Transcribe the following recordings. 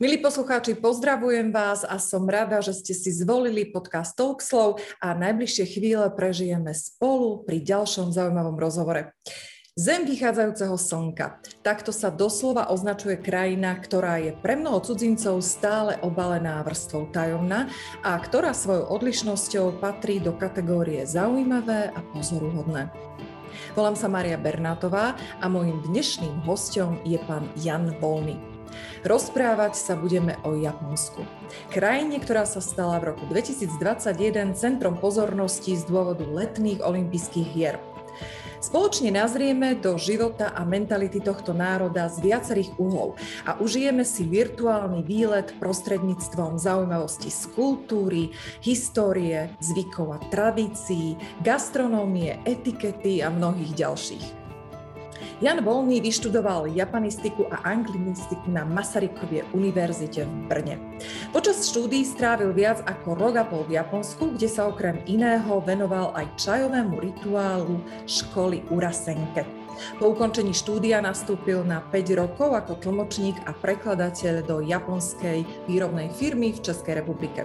Milí poslucháči, pozdravujem vás a som rada, že ste si zvolili podcast Talkslow a najbližšie chvíle prežijeme spolu pri ďalšom zaujímavom rozhovore. Zem vychádzajúceho slnka. Takto sa doslova označuje krajina, ktorá je pre mnoho cudzincov stále obalená vrstvou tajomná a ktorá svojou odlišnosťou patrí do kategórie zaujímavé a pozoruhodné. Volám sa Maria Bernátová a môjim dnešným hostom je pán Jan Volný. Rozprávať sa budeme o Japonsku. Krajine, ktorá sa stala v roku 2021 centrom pozornosti z dôvodu letných olympijských hier. Spoločne nazrieme do života a mentality tohto národa z viacerých uhlov a užijeme si virtuálny výlet prostredníctvom zaujímavosti z kultúry, histórie, zvykov a tradícií, gastronómie, etikety a mnohých ďalších. Jan Volný vyštudoval japanistiku a anglinistiku na Masarykovie univerzite v Brne. Počas štúdií strávil viac ako rok a pol v Japonsku, kde sa okrem iného venoval aj čajovému rituálu školy Urasenke. Po ukončení štúdia nastúpil na 5 rokov ako tlmočník a prekladateľ do japonskej výrobnej firmy v Českej republike.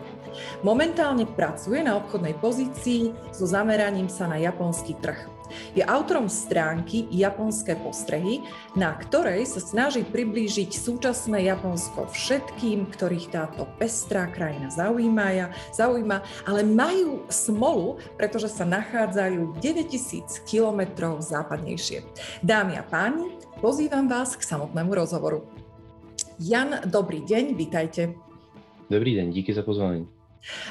Momentálne pracuje na obchodnej pozícii so zameraním sa na japonský trh. Je autorom stránky Japonské postrehy, na ktorej sa snaží priblížiť súčasné Japonsko všetkým, ktorých táto pestrá krajina zaujíma, zaujíma ale majú smolu, pretože sa nachádzajú 9000 kilometrov západnejšie. Dámy a páni, pozývam vás k samotnému rozhovoru. Jan, dobrý deň, vítajte. Dobrý den, díky za pozvání.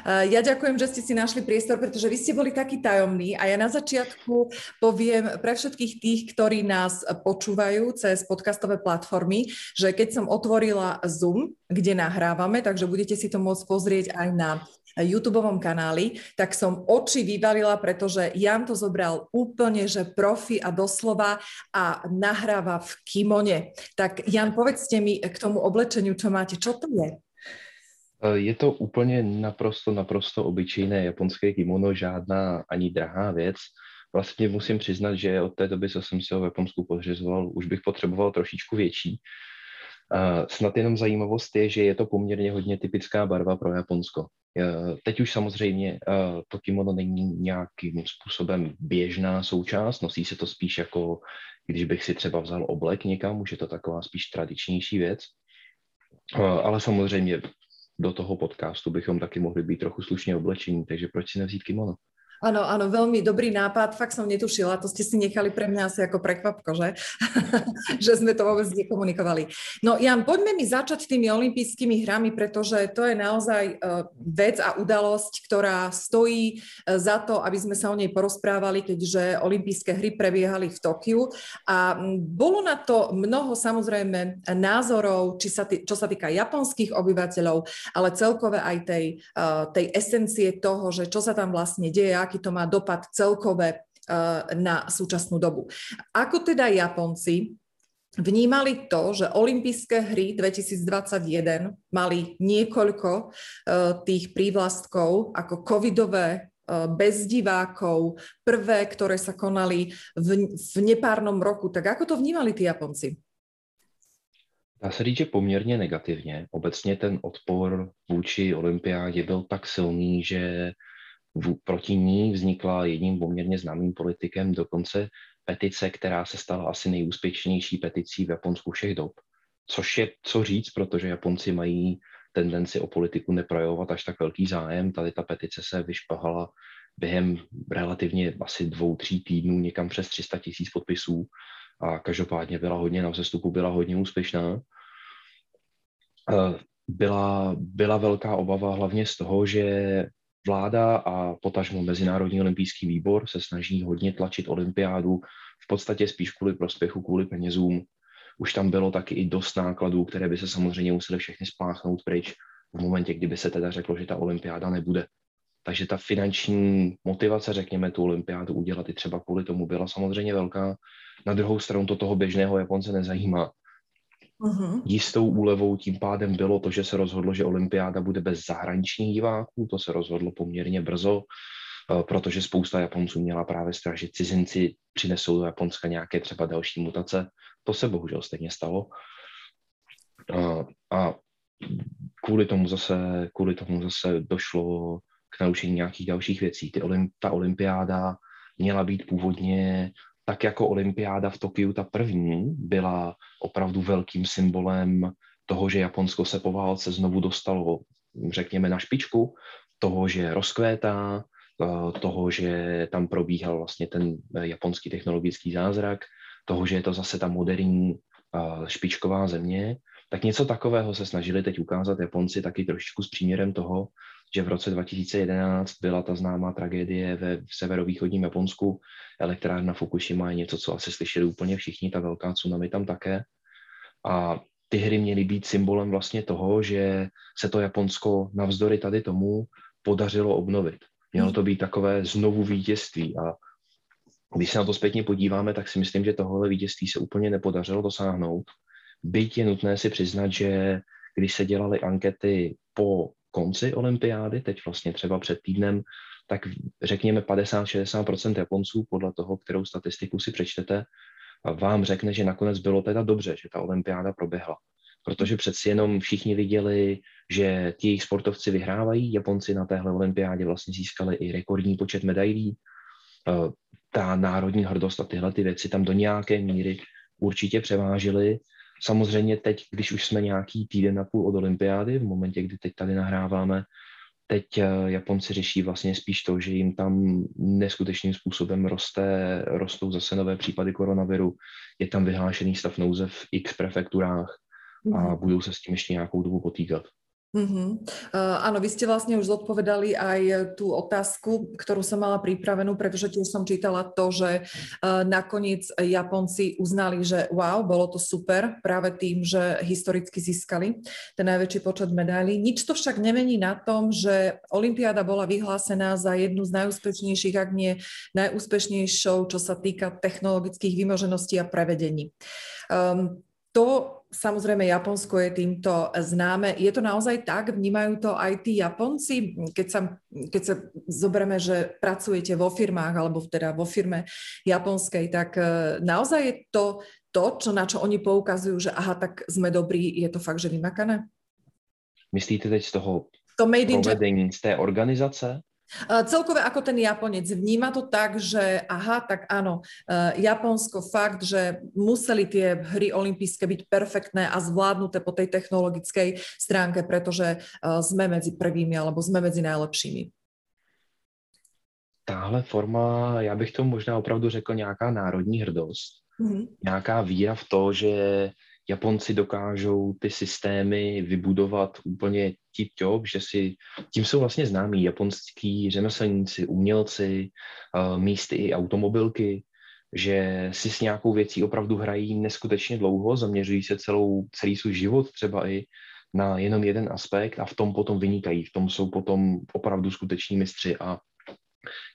Eh, ja ďakujem, že ste si našli priestor, pretože vy ste boli takí tajomní a ja na začiatku poviem pre všetkých tých, ktorí nás počúvajú cez podcastové platformy, že keď som otvorila Zoom, kde nahrávame, takže budete si to môcť pozrieť aj na YouTube kanáli, tak som oči vyvalila, pretože Jan to zobral úplne, že profi a doslova a nahráva v kimone. Tak Jan, povedzte mi k tomu oblečeniu, čo máte, čo to je? Eh, je to úplně naprosto, naprosto obyčejné japonské kimono, žádná ani drahá věc. Vlastně musím přiznat, že od té doby, co jsem si ho v Japonsku pořizoval, už bych potřeboval trošičku větší. Uh, snad jenom zajímavost je, že je to poměrně hodně typická barva pro Japonsko. Uh, teď už samozřejmě uh, to kimono není nějakým způsobem běžná součást, nosí se to spíš jako, když bych si třeba vzal oblek někam, už je to taková spíš tradičnější věc. Ale samozřejmě do toho podcastu bychom taky mohli být trochu slušně oblečení, takže proč si nevzít kimono? Áno, áno, veľmi dobrý nápad, fakt som netušila, to ste si nechali pre mňa asi ako prekvapko, že? že sme to vôbec nekomunikovali. No Jan, poďme mi začať tými olympijskými hrami, pretože to je naozaj uh, vec a udalosť, ktorá stojí uh, za to, aby sme sa o nej porozprávali, keďže olympijské hry prebiehali v Tokiu a bolo na to mnoho samozrejme názorov, či sa tý, čo sa týka japonských obyvateľov, ale celkové aj tej, uh, tej esencie toho, že čo sa tam vlastne deje, aký to má dopad celkové eh, na súčasnú dobu. Ako teda Japonci vnímali to, že olympijské hry 2021 mali niekoľko eh, tých prívlastkov ako covidové eh, bez divákov, prvé, ktoré sa konali v, v nepárnom roku. Tak ako to vnímali tí Japonci? Dá se říct, že poměrně negativně. Obecně ten odpor vůči olympiádě byl tak silný, že v, proti ní vznikla jedním poměrně známým politikem dokonce petice, která se stala asi nejúspěšnější peticí v Japonsku všech dob. Což je co říct, protože Japonci mají tendenci o politiku neprojevovat až tak velký zájem. Tady ta petice se vyšpahala během relativně asi dvou, tří týdnů někam přes 300 tisíc podpisů a každopádně byla hodně na vzestupu, byla hodně úspěšná. Byla, byla velká obava hlavně z toho, že vláda a potažmo Mezinárodní olympijský výbor se snaží hodně tlačit olympiádu, v podstatě spíš kvůli prospěchu, kvůli penězům. Už tam bylo taky i dost nákladů, které by se samozřejmě museli všechny spláchnout pryč v momentě, kdyby se teda řeklo, že ta olympiáda nebude. Takže ta finanční motivace, řekněme, tu olympiádu udělat i třeba kvůli tomu byla samozřejmě velká. Na druhou stranu to toho běžného Japonce nezajímá. Uh-huh. Jistou úlevou tím pádem bylo to, že se rozhodlo, že olympiáda bude bez zahraničních diváků, to se rozhodlo poměrně brzo, eh, protože spousta Japonců měla právě strach, že cizinci přinesou do Japonska nějaké třeba další mutace. To se bohužel stejně stalo. A, a kvůli tomu zase, kvůli tomu zase došlo k naučení nějakých dalších věcí. Ty, ta olympiáda měla být původně tak jako olympiáda v Tokiu, ta první, byla opravdu velkým symbolem toho, že Japonsko se po válce znovu dostalo, řekněme, na špičku, toho, že rozkvétá, eh, toho, že tam probíhal vlastně ten japonský technologický zázrak, toho, že je to zase ta moderní eh, špičková země, tak něco takového se snažili teď ukázat Japonci taky trošičku s příměrem toho, že v roce 2011 byla ta známá tragédie ve severovýchodním Japonsku. Elektrárna Fukushima je něco, co asi slyšeli úplně všichni, ta velká tsunami tam také. A ty hry měly být symbolem vlastně toho, že se to Japonsko navzdory tady tomu podařilo obnovit. Mělo to být takové znovu vítězství a když se na to zpětně podíváme, tak si myslím, že tohle vítězství se úplně nepodařilo dosáhnout. Byť je nutné si přiznat, že když se dělaly ankety po konci olympiády, teď vlastně třeba před týdnem, tak řekněme 50-60% Japonců, podle toho, kterou statistiku si přečtete, vám řekne, že nakonec bylo teda dobře, že ta olympiáda proběhla. Protože přeci jenom všichni viděli, že ti jejich sportovci vyhrávají. Japonci na téhle olympiádě vlastně získali i rekordní počet medailí. Eh, ta národní hrdost a tyhle ty věci tam do nějaké míry určitě převážily. Samozřejmě teď, když už jsme nějaký týden a půl od olympiády, v momentě, kdy teď tady nahráváme, teď eh, Japonci řeší vlastně spíš to, že jim tam neskutečným způsobem roste, rostou zase nové případy koronaviru, je tam vyhlášený stav nouze v x prefekturách a mhm. budou se s tím ještě nějakou dobu potýkat. Mm-hmm. Uh, áno, vy ste vlastne už zodpovedali aj tú otázku, ktorú som mala pripravenú, pretože tiež som čítala to, že uh, nakoniec Japonci uznali, že wow, bolo to super práve tým, že historicky získali ten najväčší počet medailí. Nič to však nemení na tom, že Olympiáda bola vyhlásená za jednu z najúspešnejších, ak nie najúspešnejšou, čo sa týka technologických vymožeností a prevedení. Um, to Samozrejme, Japonsko je týmto známe. Je to naozaj tak? Vnímajú to aj tí Japonci? Keď sa, keď sa zoberieme, že pracujete vo firmách alebo teda vo firme japonskej, tak e, naozaj je to to, čo, na čo oni poukazujú, že aha, tak sme dobrí, je to fakt, že vymakané? Myslíte teď z toho to provedení, z té organizace? Celkové ako ten Japonec vníma to tak, že aha, tak áno, Japonsko fakt, že museli tie hry olympijské byť perfektné a zvládnuté po tej technologickej stránke, pretože sme medzi prvými alebo sme medzi najlepšími. Tahle forma, já bych to možná opravdu řekl nějaká národní hrdost, mm-hmm. nějaká víra v to, že Japonci dokážou ty systémy vybudovat úplně tip top, že si, tím jsou vlastně známí japonský řemeslníci, umělci, uh, místy i automobilky, že si s nějakou věcí opravdu hrají neskutečně dlouho, zaměřují se celou, celý svůj život třeba i na jenom jeden aspekt a v tom potom vynikají, v tom jsou potom opravdu skuteční mistři a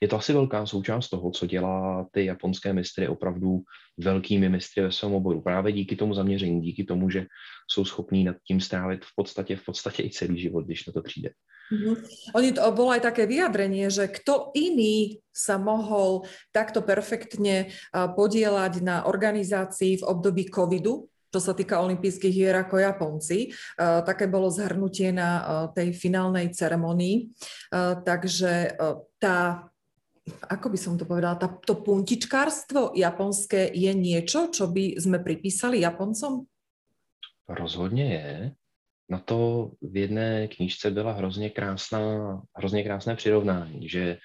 je to asi velká součást toho, co dělá ty japonské mistry opravdu velkými mistry ve svém oboru. Právě díky tomu zaměření, díky tomu, že jsou schopní nad tím strávit v podstatě, v podstatě i celý život, když na to přijde. Mm-hmm. Oni to bolo aj také vyjadrenie, že kto iný sa mohol takto perfektne podielať na organizácii v období covidu, čo sa týka olympijských hier ako Japonci. Uh, také bolo zhrnutie na uh, tej finálnej ceremonii. Uh, takže tá ako by som to povedala, tá, to puntičkárstvo japonské je niečo, čo by sme pripísali Japoncom? Rozhodně je. Na to v jedné knížce byla hrozně krásná, hrozně krásné přirovnání, že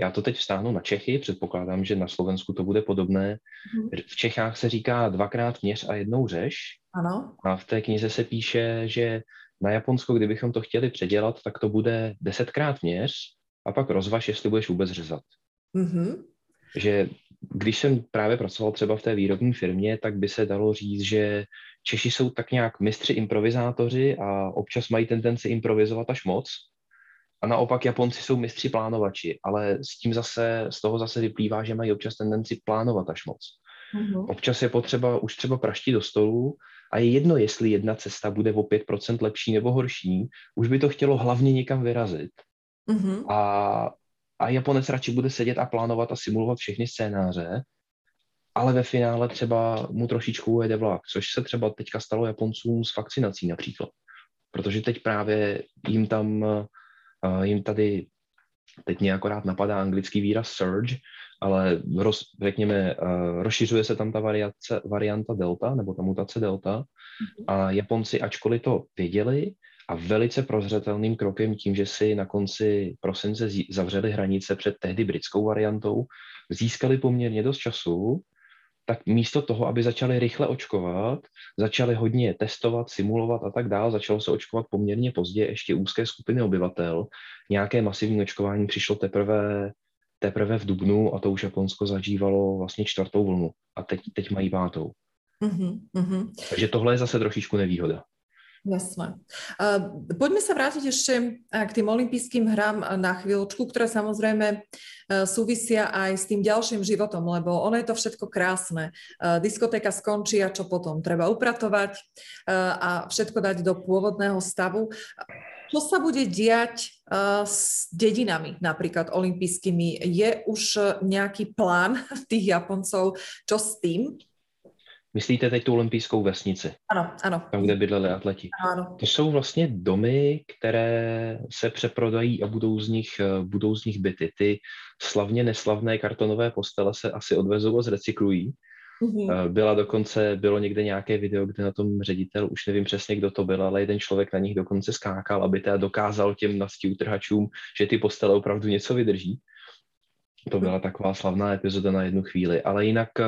já to teď vstáhnu na Čechy, předpokládám, že na Slovensku to bude podobné. Mhm. V Čechách se říká dvakrát měř a jednou řeš. Ano. A v té knize se píše, že na Japonsko, kdybychom to chtěli předělat, tak to bude desetkrát měř a pak rozvaž, jestli budeš vůbec řezat. Mm-hmm. Že když jsem právě pracoval třeba v té výrobní firmě, tak by se dalo říct, že Češi jsou tak nějak mistři improvizátoři a občas mají tendenci improvizovat až moc. A naopak Japonci jsou mistři plánovači, ale s tím zase, z toho zase vyplývá, že mají občas tendenci plánovat až moc. Mm-hmm. Občas je potřeba už třeba praštit do stolu a je jedno, jestli jedna cesta bude o 5% lepší nebo horší, už by to chtělo hlavně někam vyrazit. Mm-hmm. A, a Japonec radši bude sedět a plánovat a simulovat všechny scénáře, ale ve finále třeba mu trošičku ujede vlak, což se třeba teďka stalo Japoncům s vakcinací například. protože teď právě jim tam, jim tady, teď mě akorát napadá anglický výraz surge, ale roz, řekněme, uh, rozšiřuje se tam ta variace, varianta delta, nebo ta mutace delta mm-hmm. a Japonci, ačkoliv to věděli, a velice prozřetelným krokem tím, že si na konci prosince zavřeli hranice před tehdy britskou variantou, získali poměrně dost času, tak místo toho, aby začali rychle očkovat, začali hodně testovat, simulovat a tak dále, začalo se očkovat poměrně pozdě ještě úzké skupiny obyvatel. Nějaké masivní očkování přišlo teprve, teprve v Dubnu a to už Japonsko zažívalo vlastně čtvrtou vlnu a teď, teď mají pátou. Mm-hmm. Takže tohle je zase trošičku nevýhoda. Jasné. Poďme sa vrátiť ešte k tým olympijským hrám na chvíľočku, ktoré samozrejme uh, súvisia aj s tým ďalším životom, lebo ono je to všetko krásne. Diskotéka skončí a čo potom? Treba upratovať a všetko dať do pôvodného stavu. Čo sa bude diať s dedinami napríklad olympijskými? Je už nejaký plán tých Japoncov, čo s tým? Myslíte teď tu olympijskou vesnici? Ano, ano. Tam, kde bydleli atleti. Ano. To jsou vlastně domy, které se přeprodají a budou z nich, budou z nich byty. Ty slavně neslavné kartonové postele se asi odvezou a zrecyklují. Mm-hmm. Byla dokonce, bylo někde nějaké video, kde na tom ředitel, už nevím přesně, kdo to byl, ale jeden člověk na nich dokonce skákal, aby teda dokázal těm nastí utrhačům, že ty postele opravdu něco vydrží. To byla taková slavná epizoda na jednu chvíli. Ale jinak eh,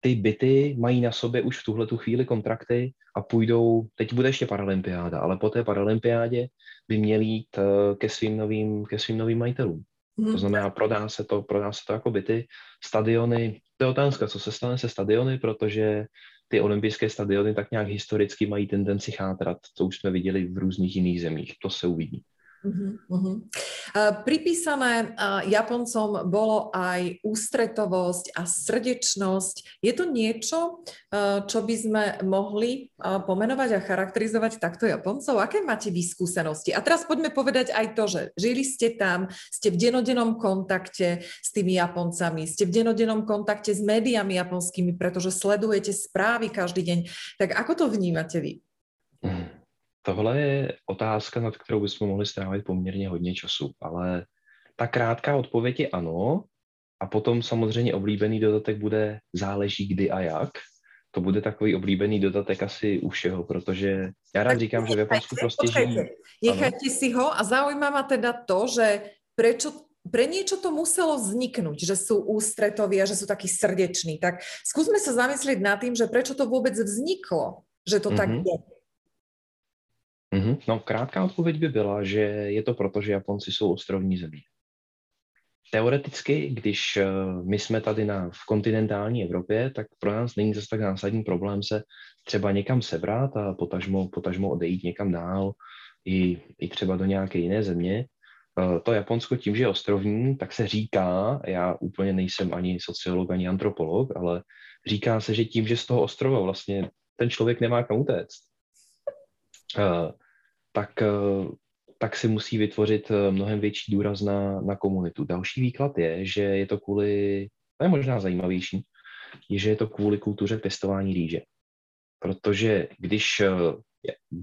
ty byty mají na sobě už v tuhle tu chvíli kontrakty a půjdou, teď bude ještě paralympiáda, ale po té paralympiádě by měli jít eh, ke svým novým, ke svým novým majitelům. Mm. To znamená, prodá se to, prodá se to jako byty, stadiony, to je otázka, co se stane se stadiony, protože ty olympijské stadiony tak nějak historicky mají tendenci chátrat, to už jsme viděli v různých jiných zemích, to se uvidí. Uh-huh, uh-huh. Uh, pripísané uh, Japoncom bolo aj ústretovosť a srdečnosť. Je to niečo, čo by sme mohli uh, pomenovať a charakterizovať takto Japoncov? Aké máte vy skúsenosti? A teraz poďme povedať aj to, že žili ste tam, ste v denodennom kontakte s tými Japoncami, ste v denodennom kontakte s médiami japonskými, pretože sledujete správy každý deň. Tak ako to vnímate vy? Uh-huh. Tohle je otázka, nad kterou bychom mohli strávit poměrně hodně času, ale ta krátká odpověď je ano, a potom samozřejmě oblíbený dodatek bude záleží kdy a jak. To bude takový oblíbený dodatek asi u všeho, protože já rád říkám, že v Japonsku prostě žijí. Nechajte si ho a zaujíma ma teda to, že prečo pre niečo to muselo vzniknúť, že sú ústretoví a že sú takí srdeční. Tak skúsme sa zamyslieť nad tým, že prečo to vôbec vzniklo, že to mm-hmm. tak mhm. je. Mm-hmm. No, krátká odpověď by byla, že je to proto, že Japonci jsou ostrovní zemí. Teoreticky, když eh, my jsme tady na, v kontinentální Evropě, tak pro nás není zase tak zásadní problém se třeba někam sebrat a potažmo, potažmo odejít někam dál, i, i třeba do nějaké jiné země. Eh, to Japonsko tím, že je ostrovní, tak se říká, já úplně nejsem ani sociolog, ani antropolog, ale říká se, že tím, že z toho ostrova vlastně ten člověk nemá kam utéct, Eh, tak, eh, tak si musí vytvořit eh, mnohem větší důraz na, na komunitu. Další výklad je, že je to kvůli, to je možná zajímavější, je, že je to kvůli kultuře pěstování rýže. Protože když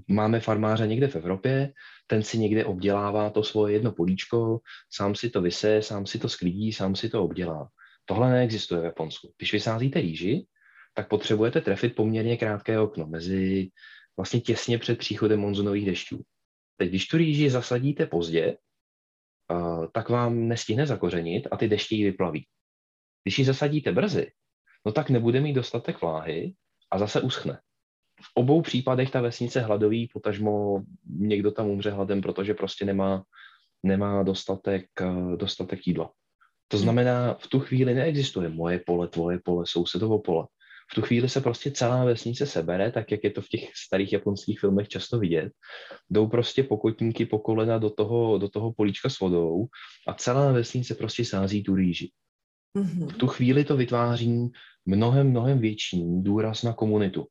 máme farmáře někde v Evropě, ten si někde obdělává to svoje jedno políčko, sám si to vyse, sám si to sklidí, sám si to obdělá. Tohle neexistuje v Japonsku. Když vysázíte rýži, tak potřebujete trefit poměrně krátké okno mezi vlastně těsně před příchodem monzunových dešťů. Teď, když tu rýži zasadíte pozdě, tak vám nestihne zakořenit a ty deště ji vyplaví. Když ji zasadíte brzy, no tak nebude mít dostatek vláhy a zase uschne. V obou případech ta vesnice hladový, potažmo někdo tam umře hladem, protože prostě nemá, nemá dostatek, dostatek jídla. To znamená, v tu chvíli neexistuje moje pole, tvoje pole, sousedovo pole v tu chvíli se prostě celá vesnice sebere, tak jak je to v těch starých japonských filmech často vidět. Jdou prostě pokotníky po kolena do toho, do toho políčka s vodou a celá vesnice prostě sází tu rýži. Mm-hmm. V tu chvíli to vytváří mnohem, mnohem větší důraz na komunitu.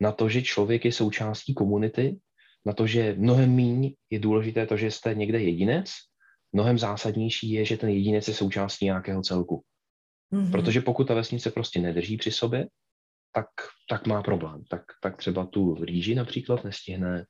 Na to, že člověk je součástí komunity, na to, že mnohem míň je důležité to, že jste někde jedinec, mnohem zásadnější je, že ten jedinec je součástí nějakého celku. Mm-hmm. Protože pokud ta vesnice prostě nedrží při sobě, tak, tak má problém. Tak, tak třeba tu rýži například nestihne,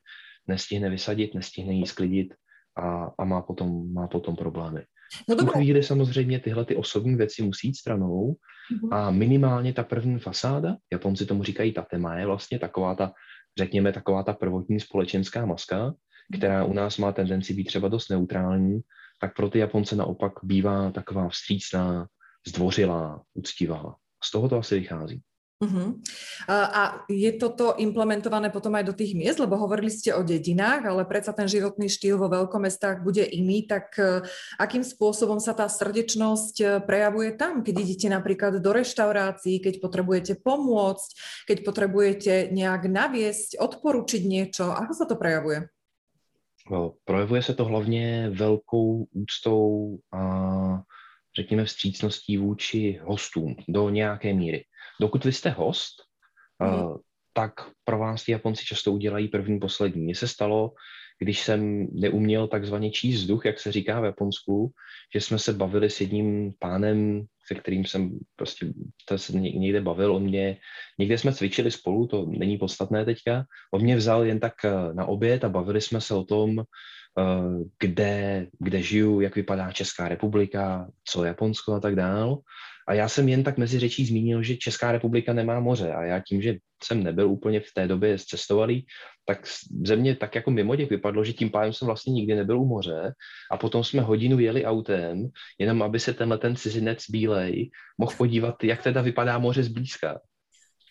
nestihne vysadit, nestihne jí sklidit a, a má, potom, má potom problémy. No v tu chvíli samozřejmě tyhle ty osobní věci musí jít stranou mm-hmm. a minimálně ta první fasáda, Japonci tomu říkají tatema, je vlastně taková ta, řekněme, taková ta prvotní společenská maska, která u nás má tendenci být třeba dost neutrální, tak pro ty Japonce naopak bývá taková vstřícná, zdvořilá, uctivá. Z toho to asi vychází. Uh-huh. A je toto implementované potom aj do tých miest, lebo hovorili ste o dedinách, ale predsa ten životný štýl vo veľkomestách bude iný, tak e, akým spôsobom sa tá srdečnosť e, prejavuje tam, keď idete napríklad do reštaurácií, keď potrebujete pomôcť, keď potrebujete nejak naviesť, odporučiť niečo, ako sa to prejavuje? Projevuje se to hlavně velkou úctou a řekněme vstřícností vůči hostům do nějaké míry. Dokud vy jste host, mm. uh, tak pro vás ty Japonci často udělají první, poslední. Mně se stalo, když jsem neuměl takzvaně číst vzduch, jak se říká v Japonsku, že jsme se bavili s jedním pánem, se kterým jsem prostě to se někde bavil, on mě, někde jsme cvičili spolu, to není podstatné teďka, on mě vzal jen tak eh, na oběd a bavili jsme se o tom, kde, kde žiju, jak vypadá Česká republika, co Japonsko a tak dál. A já jsem jen tak mezi řečí zmínil, že Česká republika nemá moře a já tím, že jsem nebyl úplně v té době zcestovalý, tak ze mě tak jako mimo těch vypadlo, že tím pádem jsem vlastně nikdy nebyl u moře a potom jsme hodinu jeli autem, jenom aby se tenhle ten cizinec bílej mohl podívat, jak teda vypadá moře zblízka.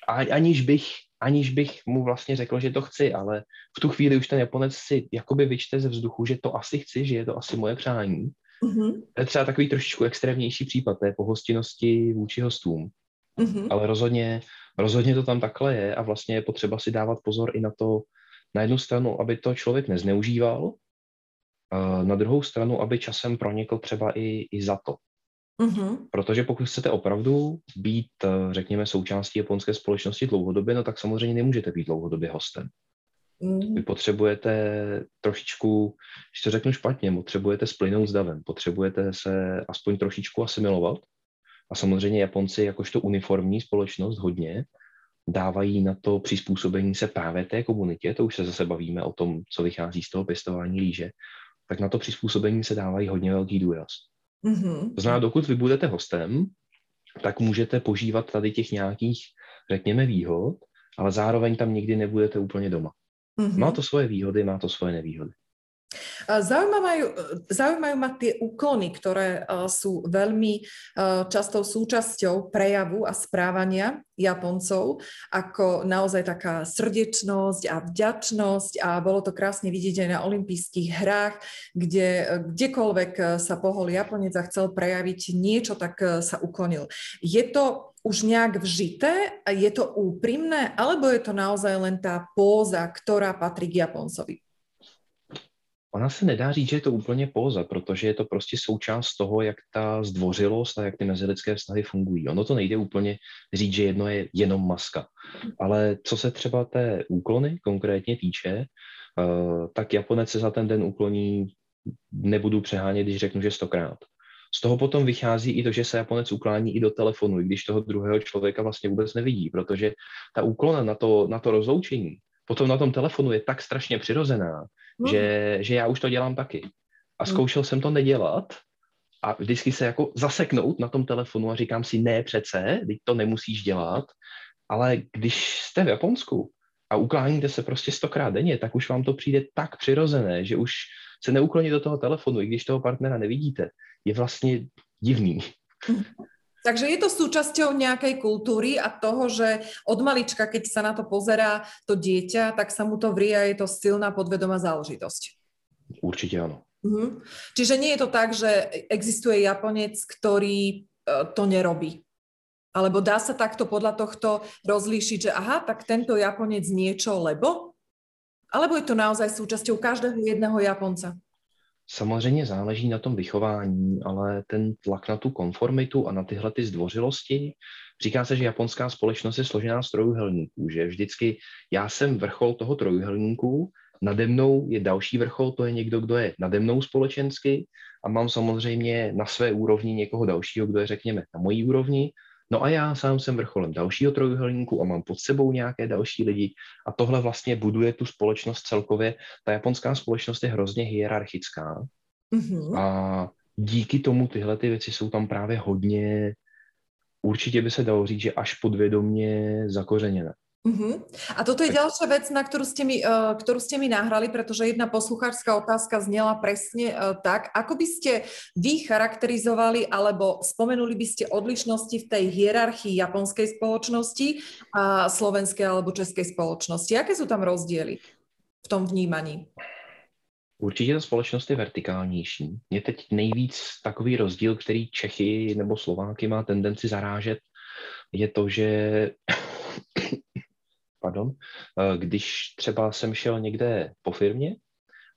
A aniž bych, aniž bych mu vlastně řekl, že to chci, ale v tu chvíli už ten Japonec si jakoby vyčte ze vzduchu, že to asi chci, že je to asi moje přání Mm-hmm. To je třeba takový trošičku extrémnější případ té pohostinnosti vůči hostům. Mm-hmm. Ale rozhodně, rozhodně to tam takhle je a vlastně je potřeba si dávat pozor i na to, na jednu stranu, aby to člověk nezneužíval, na druhou stranu, aby časem pronikl třeba i, i za to. Mm-hmm. Protože pokud chcete opravdu být, řekněme, součástí japonské společnosti dlouhodobě, no tak samozřejmě nemůžete být dlouhodobě hostem. Mm. Vy potřebujete trošičku, když to řeknu špatně, potřebujete splynout s davem, potřebujete se aspoň trošičku asimilovat. A samozřejmě Japonci, jakožto uniformní společnost hodně, dávají na to přizpůsobení se právě té komunitě, to už se zase bavíme o tom, co vychází z toho pěstování líže, tak na to přizpůsobení se dávají hodně velký důraz. Mm-hmm. To znamená, dokud vy budete hostem, tak můžete požívat tady těch nějakých, řekněme, výhod, ale zároveň tam nikdy nebudete úplně doma. Mm-hmm. Má to svoje výhody, má to svoje nevýhody. Zaujímajú, zaujímajú ma tie úklony, ktoré sú veľmi častou súčasťou prejavu a správania Japoncov, ako naozaj taká srdečnosť a vďačnosť a bolo to krásne vidieť aj na olympijských hrách, kde kdekoľvek sa pohol Japonec a chcel prejaviť niečo, tak sa uklonil. Je to už nejak vžité? Je to úprimné? Alebo je to naozaj len tá póza, ktorá patrí k Japoncovi? Ona se nedá říct, že je to úplně póza, protože je to prostě součást toho, jak ta zdvořilost a jak ty mezilidské vztahy fungují. Ono to nejde úplně říct, že jedno je jenom maska. Ale co se třeba té úklony konkrétně týče, uh, tak Japonec se za ten den ukloní, nebudu přehánět, když řeknu, že stokrát. Z toho potom vychází i to, že se Japonec uklání i do telefonu, i když toho druhého člověka vlastně vůbec nevidí, protože ta úklona na to, na to rozloučení potom na tom telefonu je tak strašně přirozená, no. že, že já už to dělám taky. A no. zkoušel jsem to nedělat a vždycky se jako zaseknout na tom telefonu a říkám si, ne přece, teď to nemusíš dělat, ale když jste v Japonsku a ukláníte se prostě stokrát denně, tak už vám to přijde tak přirozené, že už se neukloní do toho telefonu, i když toho partnera nevidíte je vlastně divný. Takže je to súčasťou nejakej kultúry a toho, že od malička, keď sa na to pozerá to dieťa, tak sa mu to vrie a je to silná podvedomá záležitosť. Určite áno. Uh-huh. Čiže nie je to tak, že existuje Japonec, ktorý uh, to nerobí. Alebo dá sa takto podľa tohto rozlíšiť, že aha, tak tento Japonec niečo, lebo? Alebo je to naozaj súčasťou každého jedného Japonca? Samozřejmě záleží na tom vychování, ale ten tlak na tu konformitu a na tyhle ty zdvořilosti, říká se, že japonská společnost je složená z trojuhelníků, že vždycky já jsem vrchol toho trojuhelníku, nade mnou je další vrchol, to je někdo, kdo je nade mnou společensky a mám samozřejmě na své úrovni někoho dalšího, kdo je, řekněme, na mojí úrovni No a já sám jsem vrcholem dalšího trojuhelníku a mám pod sebou nějaké další lidi a tohle vlastně buduje tu společnost celkově. Ta japonská společnost je hrozně hierarchická mm-hmm. a díky tomu tyhle ty věci jsou tam právě hodně, určitě by se dalo říct, že až podvědomně zakořeněné. Uh-huh. A toto je ďalšia vec, na ktorú ste, mi, uh, ktorú ste mi nahrali, pretože jedna poslucháčská otázka znela presne uh, tak, ako by ste vy charakterizovali alebo spomenuli by ste odlišnosti v tej hierarchii japonskej spoločnosti a slovenskej alebo českej spoločnosti. Aké sú tam rozdiely v tom vnímaní? Určitě ta společnost je vertikálnější. Je teď nejvíc takový rozdíl, který Čechy nebo Slováky má tendenci zarážet, je to, že pardon, eh, když třeba jsem šel někde po firmě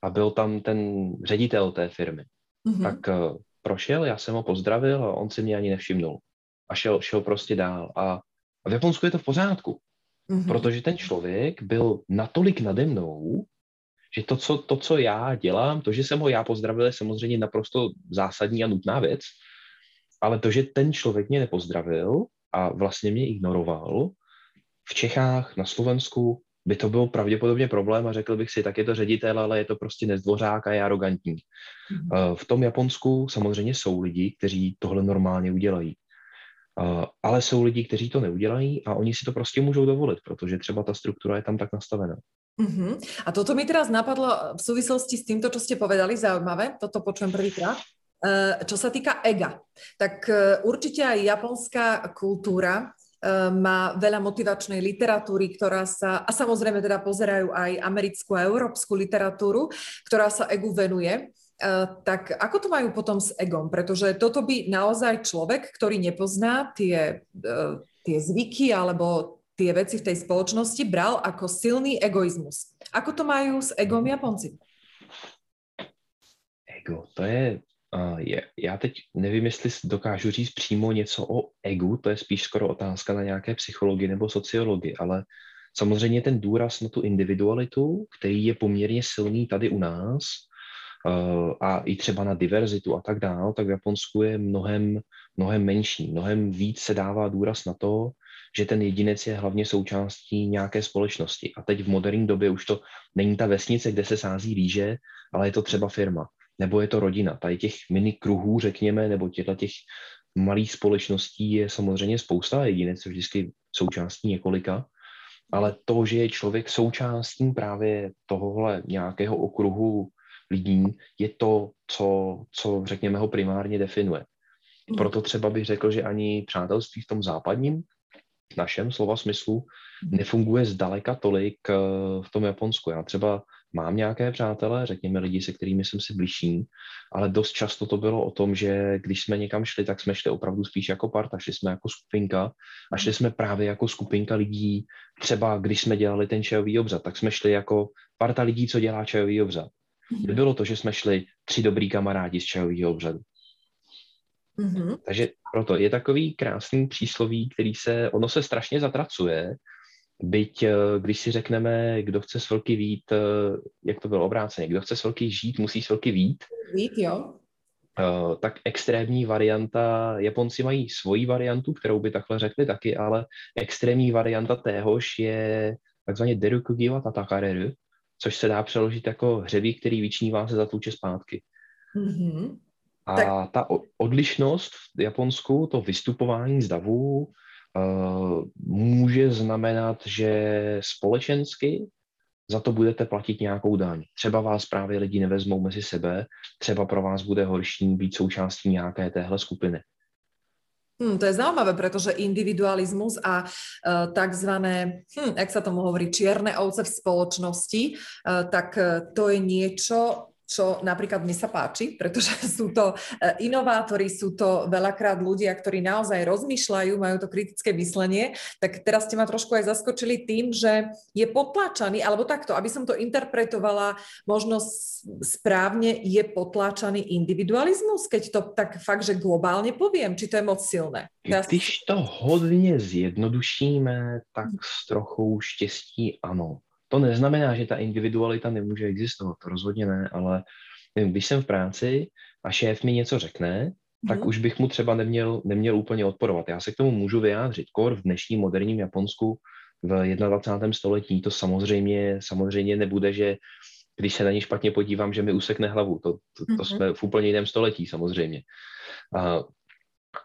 a byl tam ten ředitel té firmy, mm-hmm. tak eh, prošel, já jsem ho pozdravil a on si mě ani nevšimnul. A šel, šel prostě dál. A, a v Japonsku je to v pořádku, mm-hmm. protože ten člověk byl natolik nade mnou, že to co, to, co já dělám, to, že jsem ho já pozdravil, je samozřejmě naprosto zásadní a nutná věc, ale to, že ten člověk mě nepozdravil a vlastně mě ignoroval, v Čechách, na Slovensku by to byl pravděpodobně problém a řekl bych si, tak je to ředitel, ale je to prostě nezdvořák a je arrogantní. Mm-hmm. V tom Japonsku samozřejmě jsou lidi, kteří tohle normálně udělají. Eh, ale jsou lidi, kteří to neudělají a oni si to prostě můžou dovolit, protože třeba ta struktura je tam tak nastavená. Uh-huh. A toto mi teraz napadlo v súvislosti s týmto, čo ste povedali, zaujímavé, toto počujem prvýkrát. Uh, čo sa týka ega, tak určite aj japonská kultúra Eh, má veľa motivačnej literatúry, ktorá sa, a samozrejme teda pozerajú aj americkú a európsku literatúru, ktorá sa egu venuje. Uh, tak ako to majú potom s egom? Pretože toto by naozaj človek, ktorý nepozná tie, uh, tie zvyky alebo tie veci v tej spoločnosti, bral ako silný egoizmus. Ako to majú s egom Japonci? Ego, to je je, já teď nevím, jestli dokážu říct přímo něco o egu, to je spíš skoro otázka na nějaké psychologii nebo sociologii, ale samozřejmě ten důraz na tu individualitu, který je poměrně silný tady u nás uh, a i třeba na diverzitu a tak dále, tak v Japonsku je mnohem, mnohem menší. Mnohem víc se dává důraz na to, že ten jedinec je hlavně součástí nějaké společnosti. A teď v moderní době už to není ta vesnice, kde se sází rýže, ale je to třeba firma nebo je to rodina. Tady těch mini kruhů, řekněme, nebo těchto těch malých společností je samozřejmě spousta, jedinec je vždycky součástí několika, ale to, že je člověk součástí právě tohohle nějakého okruhu lidí, je to, co, co řekněme, ho primárně definuje. Hmm. Proto třeba bych řekl, že ani přátelství v tom západním, našem slova smyslu, hmm. nefunguje zdaleka tolik eh, v tom Japonsku. Já třeba mám nějaké přátelé, řekněme lidi, se kterými jsem si blížší, ale dost často to bylo o tom, že když jsme někam šli, tak jsme šli opravdu spíš jako parta, šli jsme jako skupinka a šli jsme právě jako skupinka lidí, třeba když jsme dělali ten čajový obřad, tak jsme šli jako parta lidí, co dělá čajový obřad. Mhm. Nebylo to, že jsme šli tři dobrý kamarádi z čajového obřadu. Mm-hmm. Takže proto je takový krásný přísloví, který se, ono se strašně zatracuje, Byť, eh, když si řekneme, kdo chce s velký vít, eh, jak to bylo obráceně, kdo chce s velký žít, musí s velký vít. Vít, jo. Uh, tak extrémní varianta, Japonci mají svoji variantu, kterou by takhle řekli taky, ale extrémní varianta téhož je takzvaně derukugiwa tatakareru, což se dá přeložit jako hřebík, který vyčnívá se zatluče zpátky. Mm-hmm. A tak... ta odlišnost v Japonsku, to vystupování z davu, Eh, může znamenat, že společensky za to budete platit nějakou daň. Třeba vás právě lidi nevezmou mezi sebe, třeba pro vás bude horší být součástí nějaké téhle skupiny. Hmm, to je zaujímavé, pretože individualizmus a uh, takzvané, hm, jak sa tomu hovorí, čierne ovce v spoločnosti, uh, tak uh, to je niečo, čo napríklad mne sa páči, pretože sú to e, inovátori, sú to veľakrát ľudia, ktorí naozaj rozmýšľajú, majú to kritické myslenie, tak teraz ste ma trošku aj zaskočili tým, že je potláčaný, alebo takto, aby som to interpretovala možno správne, je potláčaný individualizmus, keď to tak fakt, že globálne poviem, či to je moc silné. Teraz... Když to hodně zjednodušíme, tak s trochou štěstí ano. To neznamená, že ta individualita nemůže existovat, to rozhodně ne, ale když jsem v práci a šéf mi něco řekne tak mm. už bych mu třeba neměl, neměl úplně odporovat. Já se k tomu můžu vyjádřit. Kor v dnešním moderním Japonsku v 21. století to samozřejmě, samozřejmě nebude, že když se na ně špatně podívám, že mi usekne hlavu. To, to, to mm-hmm. jsme v úplně jiném století samozřejmě. Uh,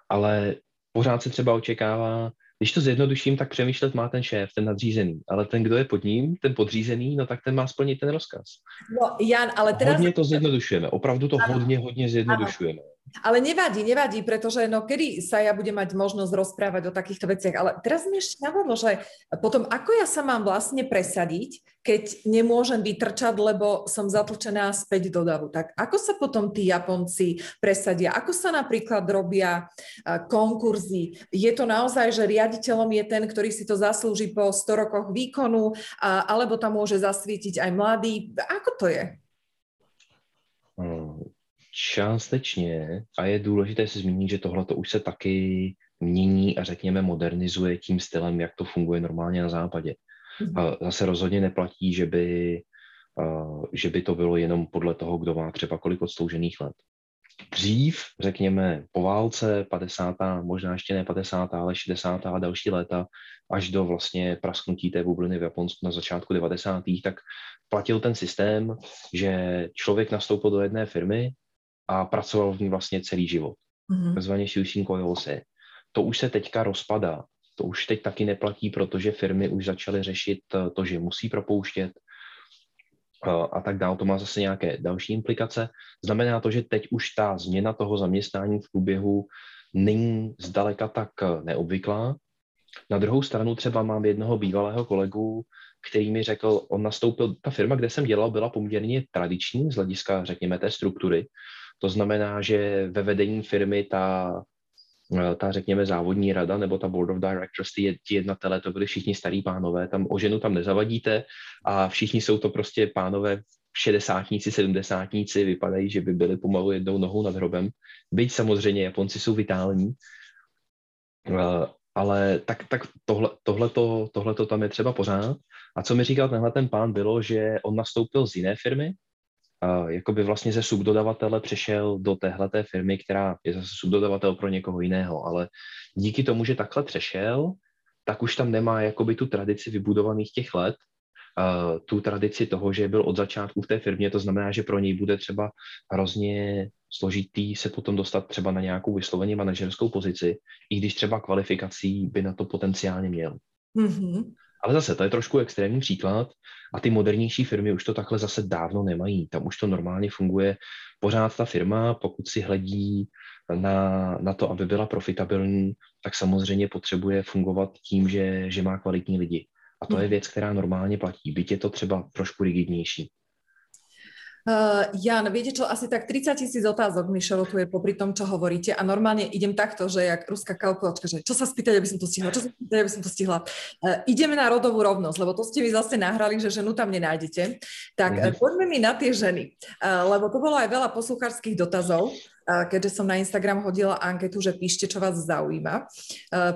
ale pořád se třeba očekává, když to zjednoduším, tak přemýšlet má ten šéf, ten nadřízený, ale ten, kdo je pod ním, ten podřízený, no tak ten má splnit ten rozkaz. No, Jan, ale teraz... Hodně to zjednodušujeme, opravdu to ano. hodně, hodně zjednodušujeme. Ano. Ale nevadí, nevadí, pretože no kedy sa ja budem mať možnosť rozprávať o takýchto veciach, ale teraz mi ešte navodlo, že potom ako ja sa mám vlastne presadiť, keď nemôžem vytrčať, lebo som zatlčená späť do davu. Tak ako sa potom tí Japonci presadia? Ako sa napríklad robia konkurzy? Je to naozaj, že riaditeľom je ten, ktorý si to zaslúži po 100 rokoch výkonu, alebo tam môže zasvietiť aj mladý? Ako to je? Hmm Částečně a je důležité si zmínit, že tohle už se taky mění a řekněme modernizuje tím stylem, jak to funguje normálně na západě. Mhm. A zase rozhodně neplatí, že by, že by to bylo jenom podle toho, kdo má třeba kolik odsloužených let. Dřív, řekněme, po válce, 50. možná ještě ne 50. ale 60. a další léta, až do vlastně prasknutí té bubliny v Japonsku na začátku 90. tak platil ten systém, že člověk nastoupil do jedné firmy, a pracoval v ní vlastně celý život. Mm-hmm. Takzvaně Shuishin se. To už se teďka rozpadá. To už teď taky neplatí, protože firmy už začaly řešit eh, to, že musí propouštět eh, a tak dále. To má zase nějaké další implikace. Znamená to, že teď už ta změna toho zaměstnání v průběhu není zdaleka tak eh, neobvyklá. Na druhou stranu třeba mám jednoho bývalého kolegu, který mi řekl, on nastoupil, ta firma, kde jsem dělal, byla poměrně tradiční z hlediska, řekněme, té struktury. To znamená, že ve vedení firmy ta, eh, ta řekněme závodní rada nebo ta board of directors, ty, jednatelé, to byli všichni starý pánové, tam o ženu tam nezavadíte a všichni jsou to prostě pánové šedesátníci, sedmdesátníci, vypadají, že by byli pomalu jednou nohou nad hrobem. Byť samozřejmě Japonci jsou vitální, eh, ale tak, tak tohle, tohleto, tohleto tam je třeba pořád. A co mi říkal tenhle ten pán bylo, že on nastoupil z jiné firmy, jakoby vlastně ze subdodavatele přešel do téhleté firmy, která je zase subdodavatel pro někoho jiného, ale díky tomu, že takhle přešel, tak už tam nemá jakoby tu tradici vybudovaných těch let, uh, tu tradici toho, že byl od začátku v té firmě, to znamená, že pro něj bude třeba hrozně složitý se potom dostat třeba na nějakou vysloveně manažerskou pozici, i když třeba kvalifikací by na to potenciálně měl. Mm-hmm. Ale zase, to je trošku extrémní příklad a ty modernější firmy už to takhle zase dávno nemají. Tam už to normálně funguje. Pořád ta firma, pokud si hledí na, na to, aby byla profitabilní, tak samozřejmě potřebuje fungovat tím, že, že má kvalitní lidi. A to je hmm. věc, která normálně platí, byť je to třeba trošku rigidnější. Uh, Jan, viete čo, asi tak 30 tisíc otázok mi šarotuje popri tom, čo hovoríte a normálne idem takto, že jak ruská kalkulačka, že čo sa spýtať, aby som to stihla, čo sa spýtať, aby som to stihla. Uh, ideme na rodovú rovnosť, lebo to ste mi zase nahrali, že ženu tam nenájdete. Tak uh, poďme mi na tie ženy, uh, lebo to bolo aj veľa posluchárských dotazov keďže som na Instagram hodila anketu, že píšte, čo vás zaujíma.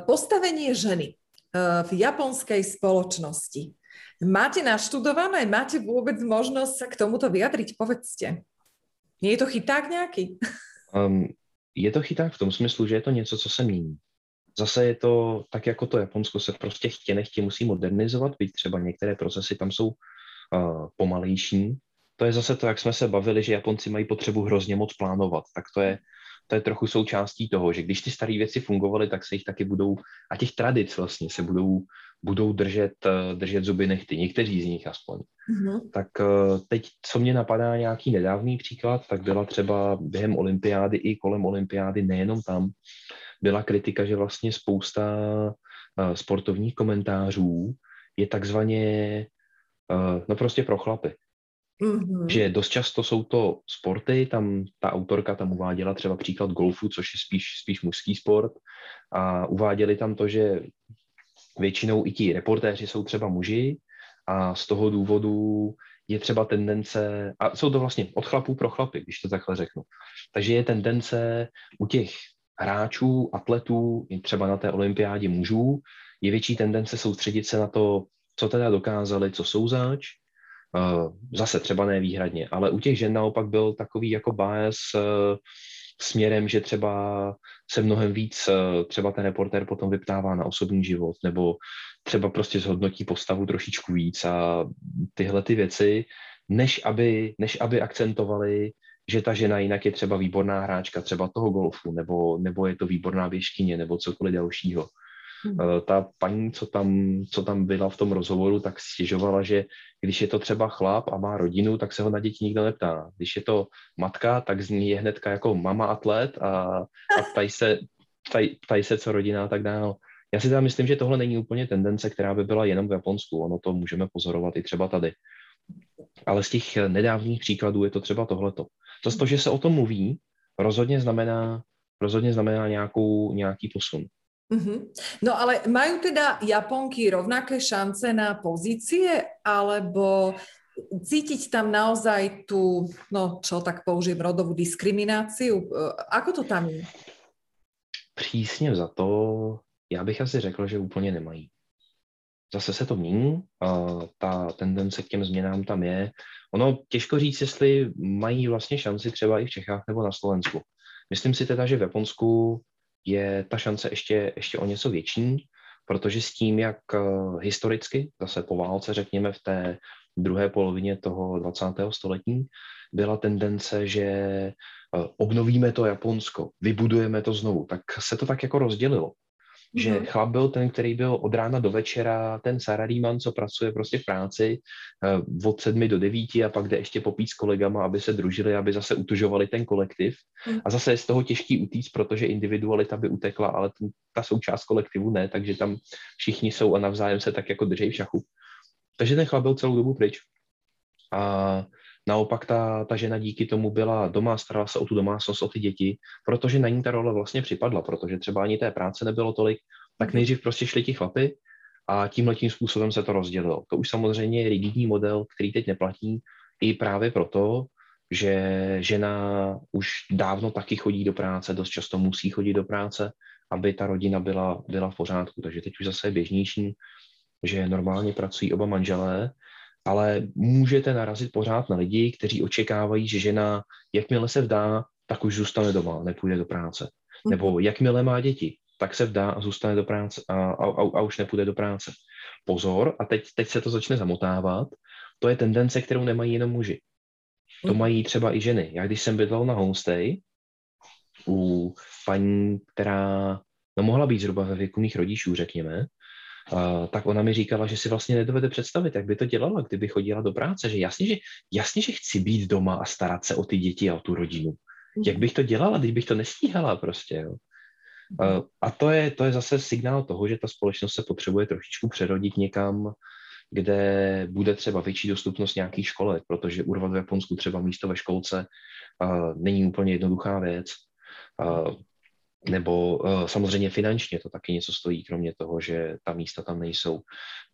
Postavenie ženy v japonskej spoločnosti. Máte naštudované? Máte vôbec možnosť sa k tomuto vyjadriť? Povedzte. Je to chyták nějaký? Um, je to chyták v tom smyslu, že je to něco, co se mění. Zase je to tak, jako to Japonsko se prostě chtě nechtě musí modernizovat, byť třeba některé procesy tam jsou uh, pomalejší. To je zase to, jak jsme se bavili, že Japonci mají potřebu hrozně moc plánovat. Tak to je, to je trochu součástí toho, že když ty staré věci fungovaly, tak se jich taky budou, a těch tradic vlastně se budou budou držet, eh, držet zuby nechty, někteří z nich aspoň. Mm-hmm. Tak eh, teď, co mě napadá nějaký nedávný příklad, tak byla třeba během olympiády i kolem olympiády, nejenom tam, byla kritika, že vlastně spousta eh, sportovních komentářů je takzvaně no prostě pro chlapy. Mm-hmm. Že dost často jsou to sporty, tam ta autorka tam uváděla třeba příklad golfu, což je spíš, spíš mužský sport a uváděli tam to, že většinou i ti reportéři jsou třeba muži a z toho důvodu je třeba tendence, a jsou to vlastně od chlapů pro chlapy, když to takhle řeknu. Takže je tendence u těch hráčů, atletů, třeba na té olympiádě mužů, je větší tendence soustředit se na to, co teda dokázali, co jsou zač, zase třeba ne výhradně, ale u těch žen naopak byl takový jako bias směrem, že třeba se mnohem víc eh, třeba ten reportér potom vyptává na osobní život, nebo třeba prostě zhodnotí postavu trošičku víc a tyhle ty věci, než aby, než aby akcentovali, že ta žena jinak je třeba výborná hráčka třeba toho golfu, nebo, nebo je to výborná běžkyně, nebo cokoliv dalšího. Hmm. Eh, ta paní, co tam, co tam byla v tom rozhovoru, tak stěžovala, že když je to třeba chlap a má rodinu, tak se ho na děti nikdo neptá. Když je to matka, tak z ní je hnedka jako mama atlet a, a ptají, se, ptají, ptají se, co rodina a tak dále. Já si teda myslím, že tohle není úplně tendence, která by byla jenom v Japonsku. Ono to můžeme pozorovat i třeba tady. Ale z těch nedávných příkladů je to třeba tohleto. Zase to, že se o tom mluví, rozhodně znamená, rozhodně znamená nějakou, nějaký posun. Uh-huh. No ale majú teda Japonky rovnaké šance na pozície, alebo cítiť tam naozaj tú, no čo, tak použijem rodovú diskrimináciu? Ako to tam je? Přísně za to, já bych asi řekl, že úplně nemají. Zase se to mění, ta tendence k těm změnám tam je. Ono těžko říct, jestli mají vlastně šanci třeba i v Čechách nebo na Slovensku. Myslím si teda, že v Japonsku je ta šance ještě, ještě o něco větší, protože s tím, jak eh, historicky, zase po válce, řekněme v té druhé polovině toho 20. století, byla tendence, že eh, obnovíme to Japonsko, vybudujeme to znovu, tak se to tak jako rozdělilo že mm-hmm. chlap byl ten, který byl od rána do večera ten salaríman, co pracuje prostě v práci uh, od sedmi do devíti a pak jde ještě popít s kolegama, aby se družili, aby zase utužovali ten kolektiv. Mm. A zase je z toho těžký utíct, protože individualita by utekla, ale ten, ta součást kolektivu ne, takže tam všichni jsou a navzájem se tak jako drží v šachu. Takže ten chlap byl celou dobu pryč. A Naopak ta, ta žena díky tomu byla doma, starala se o tu domácnost, o ty děti, protože na ní ta role vlastně připadla, protože třeba ani té práce nebylo tolik, tak mhm. nejdřív prostě šli ti chlapy a tímhle tím způsobem se to rozdělilo. To už samozřejmě je rigidní model, který teď neplatí i právě proto, že žena už dávno taky chodí do práce, dost často musí chodit do práce, aby ta rodina byla, byla v pořádku. Takže teď už zase je běžnější, že normálně pracují oba manželé ale můžete narazit pořád na lidi, kteří očekávají, že žena, jakmile se vdá, tak už zůstane doma, nepůjde do práce. Mhm. Nebo jakmile má děti, tak se vdá a zůstane do práce a, a, a, a už nepůjde do práce. Pozor, a teď, teď se to začne zamotávat, to je tendence, kterou nemají jenom muži. To mhm. mají třeba i ženy. Já když jsem bydlel na homestay u paní, která no, mohla být zhruba ve věku mých rodičů, řekněme, tak ona mi říkala, že si vlastně nedovede představit, jak by to dělala, kdyby chodila do práce, že jasně, že jasně, že chci být doma a starat se o ty děti a o tu rodinu. Jak bych to dělala, když bych to nestíhala prostě, jo. Uh, a to je, to je zase signál toho, že ta společnost se potřebuje trošičku přerodit někam, kde bude třeba větší dostupnost nějakých školek, protože urvat v Japonsku třeba místo ve školce uh, není úplně jednoduchá věc. Uh, nebo uh, samozřejmě finančně to taky něco stojí, kromě toho, že ta místa tam nejsou.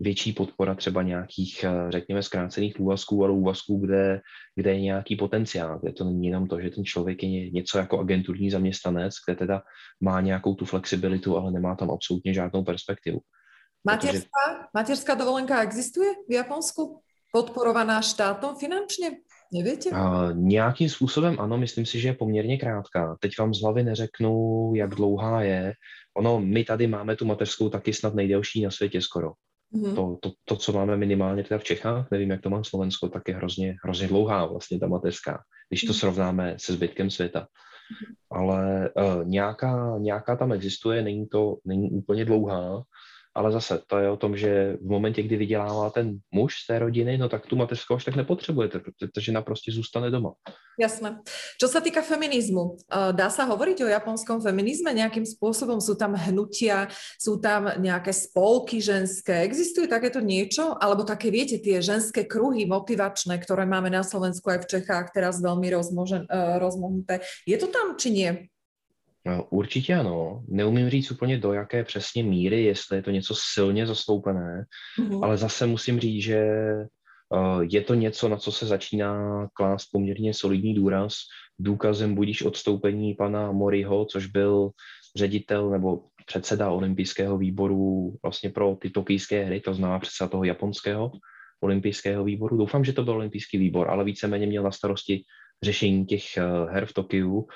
Větší podpora třeba nějakých, uh, řekněme, zkrácených úvazků, ale úvazků, kde, kde je nějaký potenciál, kde to není jenom to, že ten člověk je něco jako agenturní zaměstnanec, kde teda má nějakou tu flexibilitu, ale nemá tam absolutně žádnou perspektivu. Materská, Protože... materská dovolenka existuje v Japonsku? Podporovaná štátom finančně? Nevíte? Uh, nějakým způsobem ano, myslím si, že je poměrně krátká. Teď vám z hlavy neřeknu, jak dlouhá je. Ono, my tady máme tu mateřskou taky snad nejdelší na světě skoro. Mm-hmm. To, to, to, co máme minimálně teda v Čechách, nevím, jak to má Slovensko, tak je hrozně, hrozně dlouhá vlastně ta mateřská, když to mm-hmm. srovnáme se zbytkem světa. Mm-hmm. Ale uh, nějaká, nějaká tam existuje, není to není úplně dlouhá, ale zase to je o tom, že v momentě, kdy vydělává ten muž z té rodiny, no tak tu mateřskou už tak nepotřebujete, protože žena prostě zůstane doma. Jasné. Čo sa týka feminizmu, eh, dá sa hovoriť o japonskom feminizme nejakým spôsobom? Sú tam hnutia, sú tam nejaké spolky ženské? Existuje takéto niečo? Alebo také, viete, tie ženské kruhy motivačné, ktoré máme na Slovensku aj v Čechách teraz veľmi rozmožen, eh, rozmohnuté. Je to tam, či nie? No, určitě ano. Neumím říct úplně do jaké přesně míry, jestli je to něco silně zastoupené, mm-hmm. ale zase musím říct, že uh, je to něco, na co se začíná klást poměrně solidní důraz. Důkazem budíš odstoupení pana Moriho, což byl ředitel nebo předseda olympijského výboru vlastně pro ty tokijské hry, to znamená předseda toho japonského olympijského výboru. Doufám, že to byl olympijský výbor, ale víceméně měl na starosti řešení těch her v Tokiu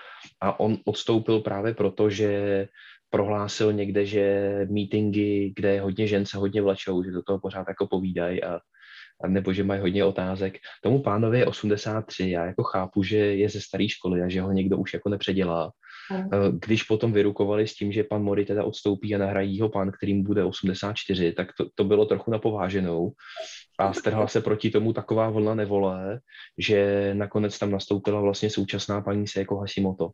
a on odstoupil právě proto, že prohlásil někde, že meetingy, kde je hodně žen, se hodně vlačou, že do toho pořád jako povídají a, a nebo že mají hodně otázek. Tomu pánovi je 83, já jako chápu, že je ze staré školy a že ho někdo už jako nepředělá. Mm. Když potom vyrukovali s tím, že pan Mori teda odstoupí a nahrají ho pán, kterým bude 84, tak to, to bylo trochu napováženou. A strhla se proti tomu taková vlna nevole, že nakonec tam nastoupila vlastně současná paní Seiko Hashimoto,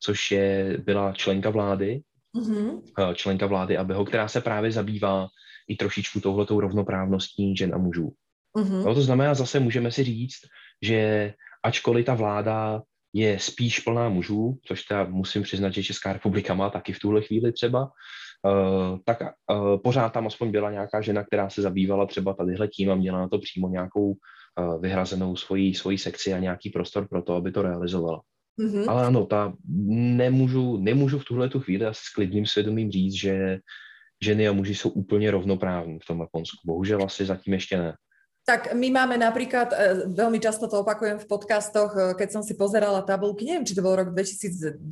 což je, byla členka vlády mm-hmm. členka vlády Abeho, která se právě zabývá i trošičku touhletou rovnoprávností žen a mužů. Mm-hmm. No, to znamená, zase můžeme si říct, že ačkoliv ta vláda je spíš plná mužů, což teda musím přiznat, že Česká republika má taky v tuhle chvíli třeba, tak uh, pořád tam aspoň byla nějaká žena, která se zabývala třeba tadyhle tím a měla na to přímo nějakou uh, vyhrazenou svoji, svoji sekci a nějaký prostor pro to, aby to realizovala. Mm-hmm. Ale ano, ta, nemůžu, nemůžu v tuhle tu chvíli asi s klidným svědomím říct, že ženy a muži jsou úplně rovnoprávní v tom Japonsku. Bohužel asi zatím ještě ne. Tak my máme napríklad, e, veľmi často to opakujem v podcastoch, e, keď som si pozerala tabulky, neviem, či to bol rok 2019,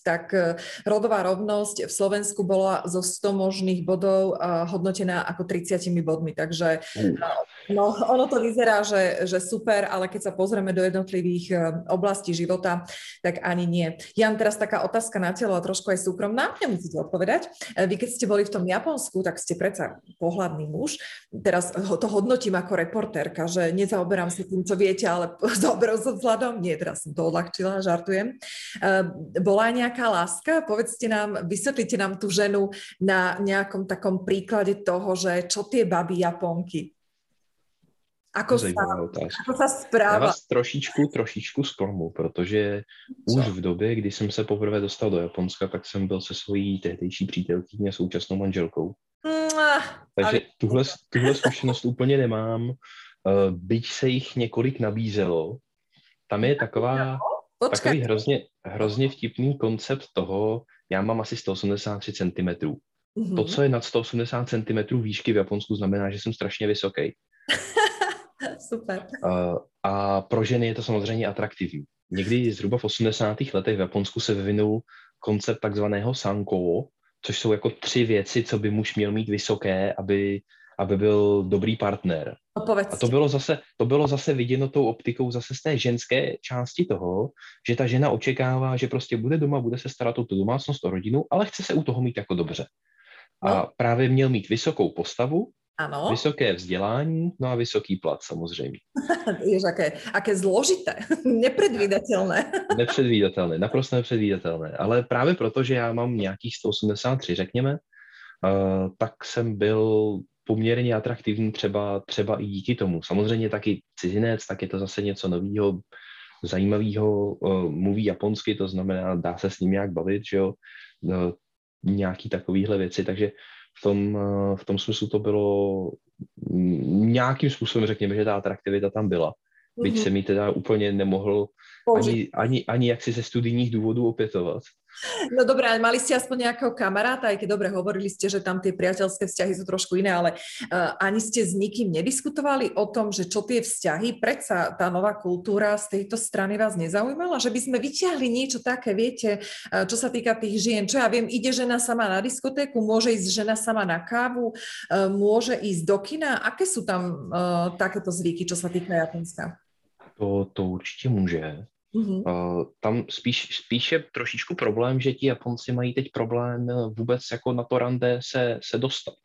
tak e, rodová rovnosť v Slovensku bola zo 100 možných bodov hodnotená ako 30 bodmi, takže no, ono to vyzerá, že, že super, ale keď sa pozrieme do jednotlivých oblastí života, tak ani nie. Jan, teraz taká otázka na telo a trošku aj súkromná, nemusíte odpovedať. Vy keď ste boli v tom Japonsku, tak ste predsa pohľadný muž, teraz to hodnotím ako reportérka, že nezaoberám sa tým, čo viete, ale zaoberám sa vzhľadom. Nie, teraz som to odľahčila, žartujem. Uh, bola nejaká láska? Povedzte nám, vysvetlite nám tú ženu na nejakom takom príklade toho, že čo tie baby Japonky? Ako sa, ako sa správa? Já vás trošičku, trošičku zklamu, protože Co? už v době, kdy jsem se poprvé dostal do Japonska, tak jsem byl se svojí tehdejší přítelkyní a současnou manželkou. Takže tuhle, tuhle zkušenost úplně nemám. Uh, byť se jich několik nabízelo, tam je taková, takový hrozně, hrozně vtipný koncept toho, já mám asi 183 cm. Mm-hmm. To, co je nad 180 cm výšky v Japonsku, znamená, že jsem strašně vysoký. Super. Uh, a pro ženy je to samozřejmě atraktivní. Někdy zhruba v 80. letech v Japonsku se vyvinul koncept takzvaného sanko, což jsou jako tři věci, co by muž měl mít vysoké, aby, aby byl dobrý partner. No, a to bylo, zase, to bylo zase viděno tou optikou zase z té ženské části toho, že ta žena očekává, že prostě bude doma, bude se starat o tu domácnost, o rodinu, ale chce se u toho mít jako dobře. A no. právě měl mít vysokou postavu, Ano. Vysoké vzdělání, no a vysoký plat samozřejmě. Jež, aké, aké zložité, nepředvídatelné. nepředvídatelné, naprosto nepředvídatelné. Ale právě proto, že já mám nějakých 183, řekněme, uh, tak jsem byl poměrně atraktivní třeba, třeba i díky tomu. Samozřejmě taky cizinec, tak je to zase něco nového, zajímavého, uh, mluví japonsky, to znamená, dá se s ním nějak bavit, že jo, uh, nějaký takovýhle věci, takže tom, eh, v tom smyslu to bylo nějakým způsobem, řekněme, že ta atraktivita tam byla. Byť mm-hmm. se mi teda úplně nemohl ani, ani, ani jaksi ze studijních důvodů opětovat. No dobré, ale mali ste aspoň nejakého kamaráta, aj keď dobre hovorili ste, že tam tie priateľské vzťahy sú trošku iné, ale uh, ani ste s nikým nediskutovali o tom, že čo tie vzťahy, predsa tá nová kultúra z tejto strany vás nezaujímala, že by sme vyťahli niečo také, viete, uh, čo sa týka tých žien, čo ja viem, ide žena sama na diskotéku, môže ísť žena sama na kávu, uh, môže ísť do kina, aké sú tam uh, takéto zvyky, čo sa týka Japonska? To, to určitě může. Mm-hmm. Uh, tam spíš, spíš je trošičku problém, že ti Japonci mají teď problém eh, vůbec jako na to rande se, se dostat.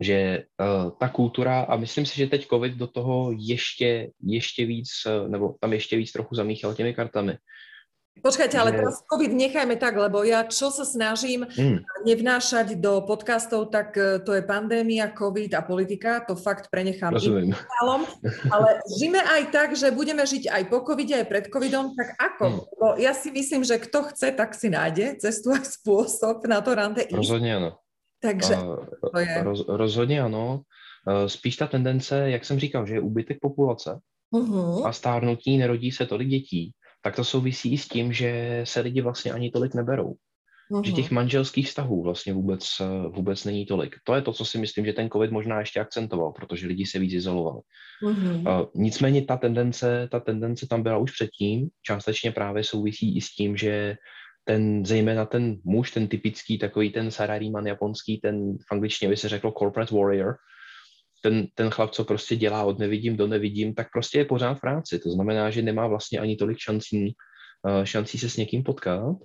Že uh, ta kultura, a myslím si, že teď covid do toho ještě, ještě víc, nebo tam ještě víc trochu zamíchal těmi kartami, Počkajte, ale teraz COVID nechajme tak, lebo ja čo sa snažím mm. nevnášať do podcastov, tak e, to je pandémia, COVID a politika, to fakt prenechám iným ale žijeme aj tak, že budeme žiť aj po COVIDe, aj pred COVIDom, tak ako? Mm. Lebo ja si myslím, že kto chce, tak si nájde cestu a spôsob na to rande. Rozhodně ano. Takže to je... Roz, rozhodně ano. E, spíš ta tendence, jak jsem říkal, že je úbytek populace uh-huh. a stárnutí, nerodí se tolik dětí, tak to souvisí i s tím, že se lidi vlastně ani tolik neberou. Uh-huh. Že těch manželských vztahů vlastně vůbec, vůbec není tolik. To je to, co si myslím, že ten covid možná ještě akcentoval, protože lidi se víc izolovali. Uh, nicméně ta tendence, ta tendence tam byla už předtím, částečně právě souvisí i s tím, že ten, zejména ten muž, ten typický takový ten salaryman japonský, ten v angličtině by se řeklo corporate warrior, ten, ten chlap, co prostě dělá od nevidím do nevidím, tak prostě je pořád v práci. To znamená, že nemá vlastně ani tolik šancí, uh, šancí se s někým potkat.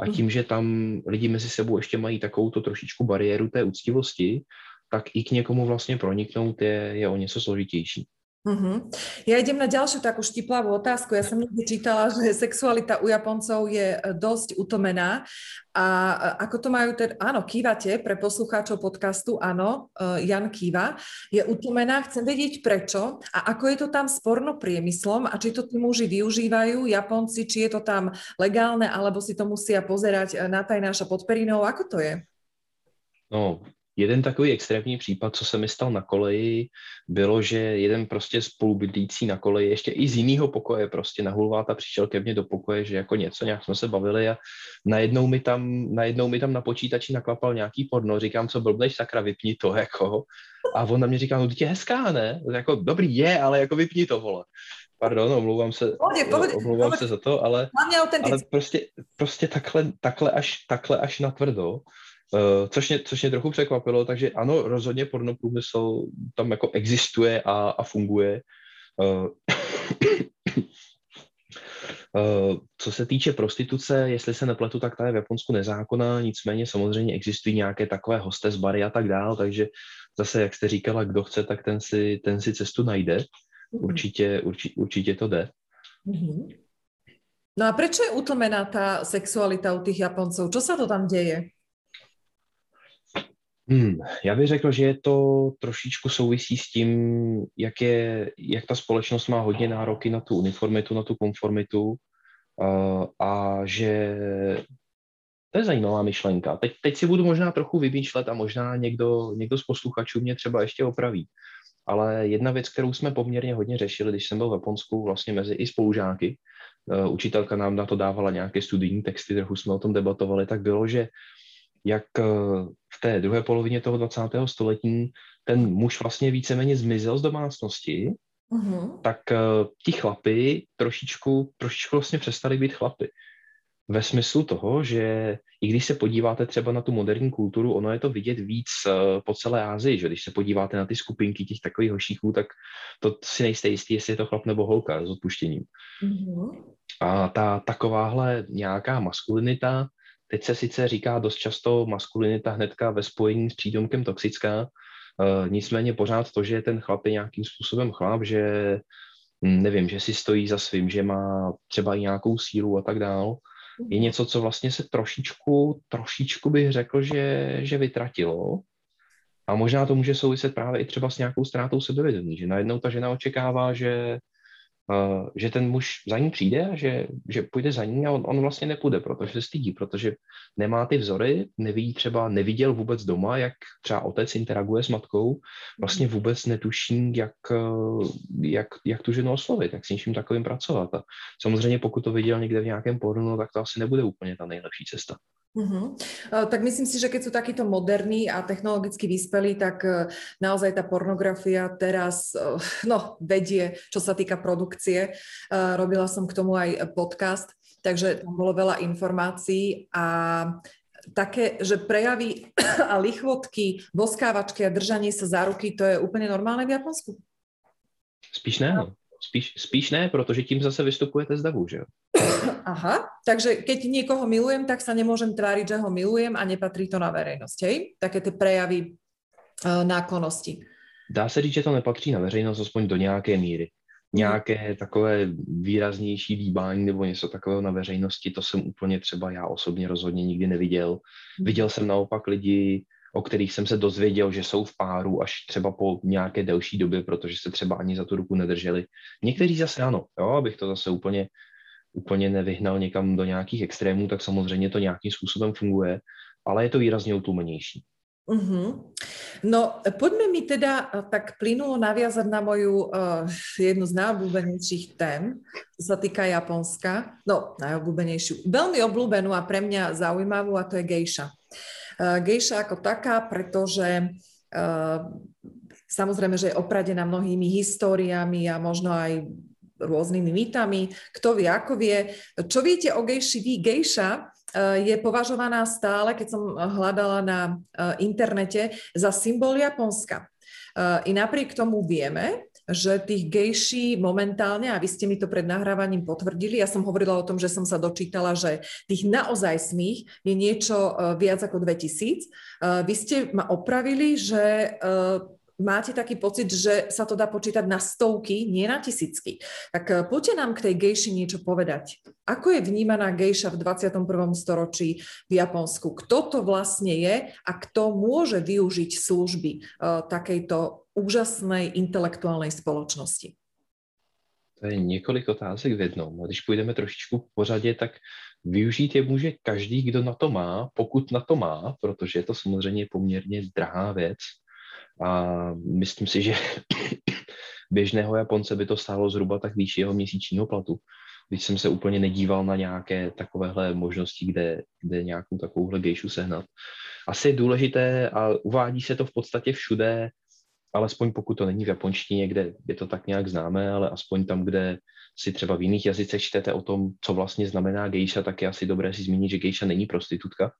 A mhm. tím, že tam lidi mezi sebou ještě mají takovou to trošičku bariéru té úctivosti, tak i k někomu vlastně proniknout je, je o něco složitější. Uh-huh. Ja idem na ďalšiu takú štiplavú otázku. Ja som niekde čítala, že sexualita u Japoncov je e, dosť utomená. A e, ako to majú teda... Áno, kývate pre poslucháčov podcastu, áno, e, Jan kýva. Je utomená, chcem vedieť prečo a ako je to tam s pornopriemyslom a či to tí muži využívajú, Japonci, či je to tam legálne, alebo si to musia pozerať na tajnáša pod perinou. Ako to je? No, Jeden takový extrémní případ, co se mi stal na koleji, bylo, že jeden prostě spolubydlící na koleji, ještě i z jiného pokoje, prostě na hulváta přišel ke mně do pokoje, že jako něco, nějak jsme se bavili a najednou mi tam, najednou mi tam na počítači naklapal nějaký porno, říkám, co blbneš, sakra, vypni to, jako. A on na mě říká, no, je hezká, ne? Jako, dobrý je, ale jako vypni to, vole. Pardon, omlouvám se, pohodě, pohodě, omlouvám pohodě. se za to, ale, ale prostě, prostě takhle, takhle, až, takhle až na tvrdo což, mě, což mě trochu překvapilo, takže ano, rozhodně pornoprůmysl tam jako existuje a, a funguje. Uh, uh, co se týče prostituce, jestli se nepletu, tak ta je v Japonsku nezákonná, nicméně samozřejmě existují nějaké takové hostes bary a tak dál, takže zase, jak jste říkala, kdo chce, tak ten si, ten si cestu najde. Mhm. Určitě, určitě, určitě to jde. Mm-hmm. No a proč je utlmená ta sexualita u těch Japonců? Co se to tam děje? Hmm, já bych řekl, že je to trošičku souvisí s tím, jak, je, jak ta společnost má hodně nároky na tu uniformitu, na tu konformitu uh, a že to je zajímavá myšlenka. Teď, teď si budu možná trochu vymýšlet a možná někdo, někdo z posluchačů mě třeba ještě opraví. Ale jedna věc, kterou jsme poměrně hodně řešili, když jsem byl v Japonsku vlastně mezi i spolužáky, uh, učitelka nám na to dávala nějaké studijní texty, trochu jsme o tom debatovali, tak bylo, že jak eh, v té druhé polovině toho 20. století ten muž vlastně víceméně zmizel z domácnosti, uh-huh. tak uh, ti chlapy trošičku, trošičku vlastně přestali být chlapy. Ve smyslu toho, že i když se podíváte třeba na tu moderní kulturu, ono je to vidět víc uh, po celé Ázii, že když se podíváte na ty skupinky těch takových hošíků, tak to si nejste jistý, jestli je to chlap nebo holka s odpuštěním. Uh-huh. A ta takováhle nějaká maskulinita Teď se sice říká dost často maskulinita hnedka ve spojení s přídomkem toxická, uh, nicméně pořád to, že ten chlap je nějakým způsobem chlap, že hm, nevím, že si stojí za svým, že má třeba i nějakou sílu a tak dál, je mhm. něco, co vlastně se trošičku, trošičku bych řekl, že, že vytratilo. A možná to může souviset právě i třeba s nějakou ztrátou sebevědomí, že najednou ta žena očekává, že že ten muž za ní přijde a že, že půjde za ní a on, on vlastně nepůjde, protože se stydí, protože nemá ty vzory, neví třeba, neviděl vůbec doma, jak třeba otec interaguje s matkou, vlastně mhm. vůbec netuší, jak, eh, jak, jak tu ženu oslovit, jak s něčím takovým pracovat. A samozřejmě pokud to viděl někde v nějakém pornu, tak to asi nebude úplně ta nejlepší cesta. Uh-huh. Tak myslím si, že keď sú takíto moderní a technologicky vyspelí, tak e, naozaj tá pornografia teraz e, no, vedie, čo sa týka produkcie. Robila som k tomu aj podcast, takže tam bolo veľa informácií a také, že prejavy a lichvotky, boskávačky a držanie sa za ruky, to je úplne normálne v Japonsku? Spíš ne, no. Spíš, spíš ne, protože tím zase vystupujete z davu, že jo? Aha, takže keď niekoho milujem, tak sa nemôžem tváriť, že ho milujem a nepatrí to na verejnosť, hej? Také ty prejavy uh, náklonosti. Dá se říct, že to nepatří na veřejnost, aspoň do nějaké míry. Nějaké takové výraznější líbání nebo něco takového na veřejnosti, to jsem úplně třeba já osobně rozhodně nikdy neviděl. Mhm. Viděl jsem naopak lidi, o kterých jsem se dozvěděl, že jsou v páru až třeba po nějaké delší době, protože se třeba ani za tu ruku nedrželi. Někteří zase ano, jo, abych to zase úplně, úplně nevyhnal někam do nějakých extrémů, tak samozřejmě to nějakým způsobem funguje, ale je to výrazně utlumenější. Uh-huh. No, poďme mi teda eh, tak plynulo naviazať na moju uh, jednu z najobľúbenejších tém, čo sa týka Japonska. No, najobľúbenejšiu. Veľmi obľúbenú a pre mňa zaujímavú a to je gejša. Uh, gejša ako taká, pretože uh, samozrejme, že je opradená mnohými históriami a možno aj rôznymi mýtami. Kto vie, ako vie. Čo viete o gejši vy? Gejša Eh, je považovaná stále, keď som hľadala na eh, internete, za symbol Japonska. Eh, I napriek tomu vieme, že tých gejší momentálne, a vy ste mi to pred nahrávaním potvrdili, ja som hovorila o tom, že som sa dočítala, že tých naozaj smých je niečo viac ako 2000. Vy ste ma opravili, že máte taký pocit, že sa to dá počítať na stovky, nie na tisícky. Tak eh, poďte nám k tej gejši niečo povedať. Ako je vnímaná gejša v 21. storočí v Japonsku? Kto to vlastne je a kto môže využiť služby uh, takejto úžasnej intelektuálnej spoločnosti? To je několik otázek v jednom. Když půjdeme trošičku po pořadě, tak využít je může každý, kdo na to má, pokud na to má, protože je to samozřejmě poměrně drahá věc. A myslím si, že běžného Japonce by to stálo zhruba tak výš jeho měsíčního platu. Když jsem se úplně nedíval na nějaké takovéhle možnosti, kde, kde nějakou takovouhle gejšu sehnat. Asi je důležité a uvádí se to v podstatě všude, alespoň pokud to není v japonštině, kde je to tak nějak známé, ale aspoň tam, kde si třeba v jiných jazycích čtete o tom, co vlastně znamená gejša, tak je asi dobré si zmínit, že gejša není prostitutka,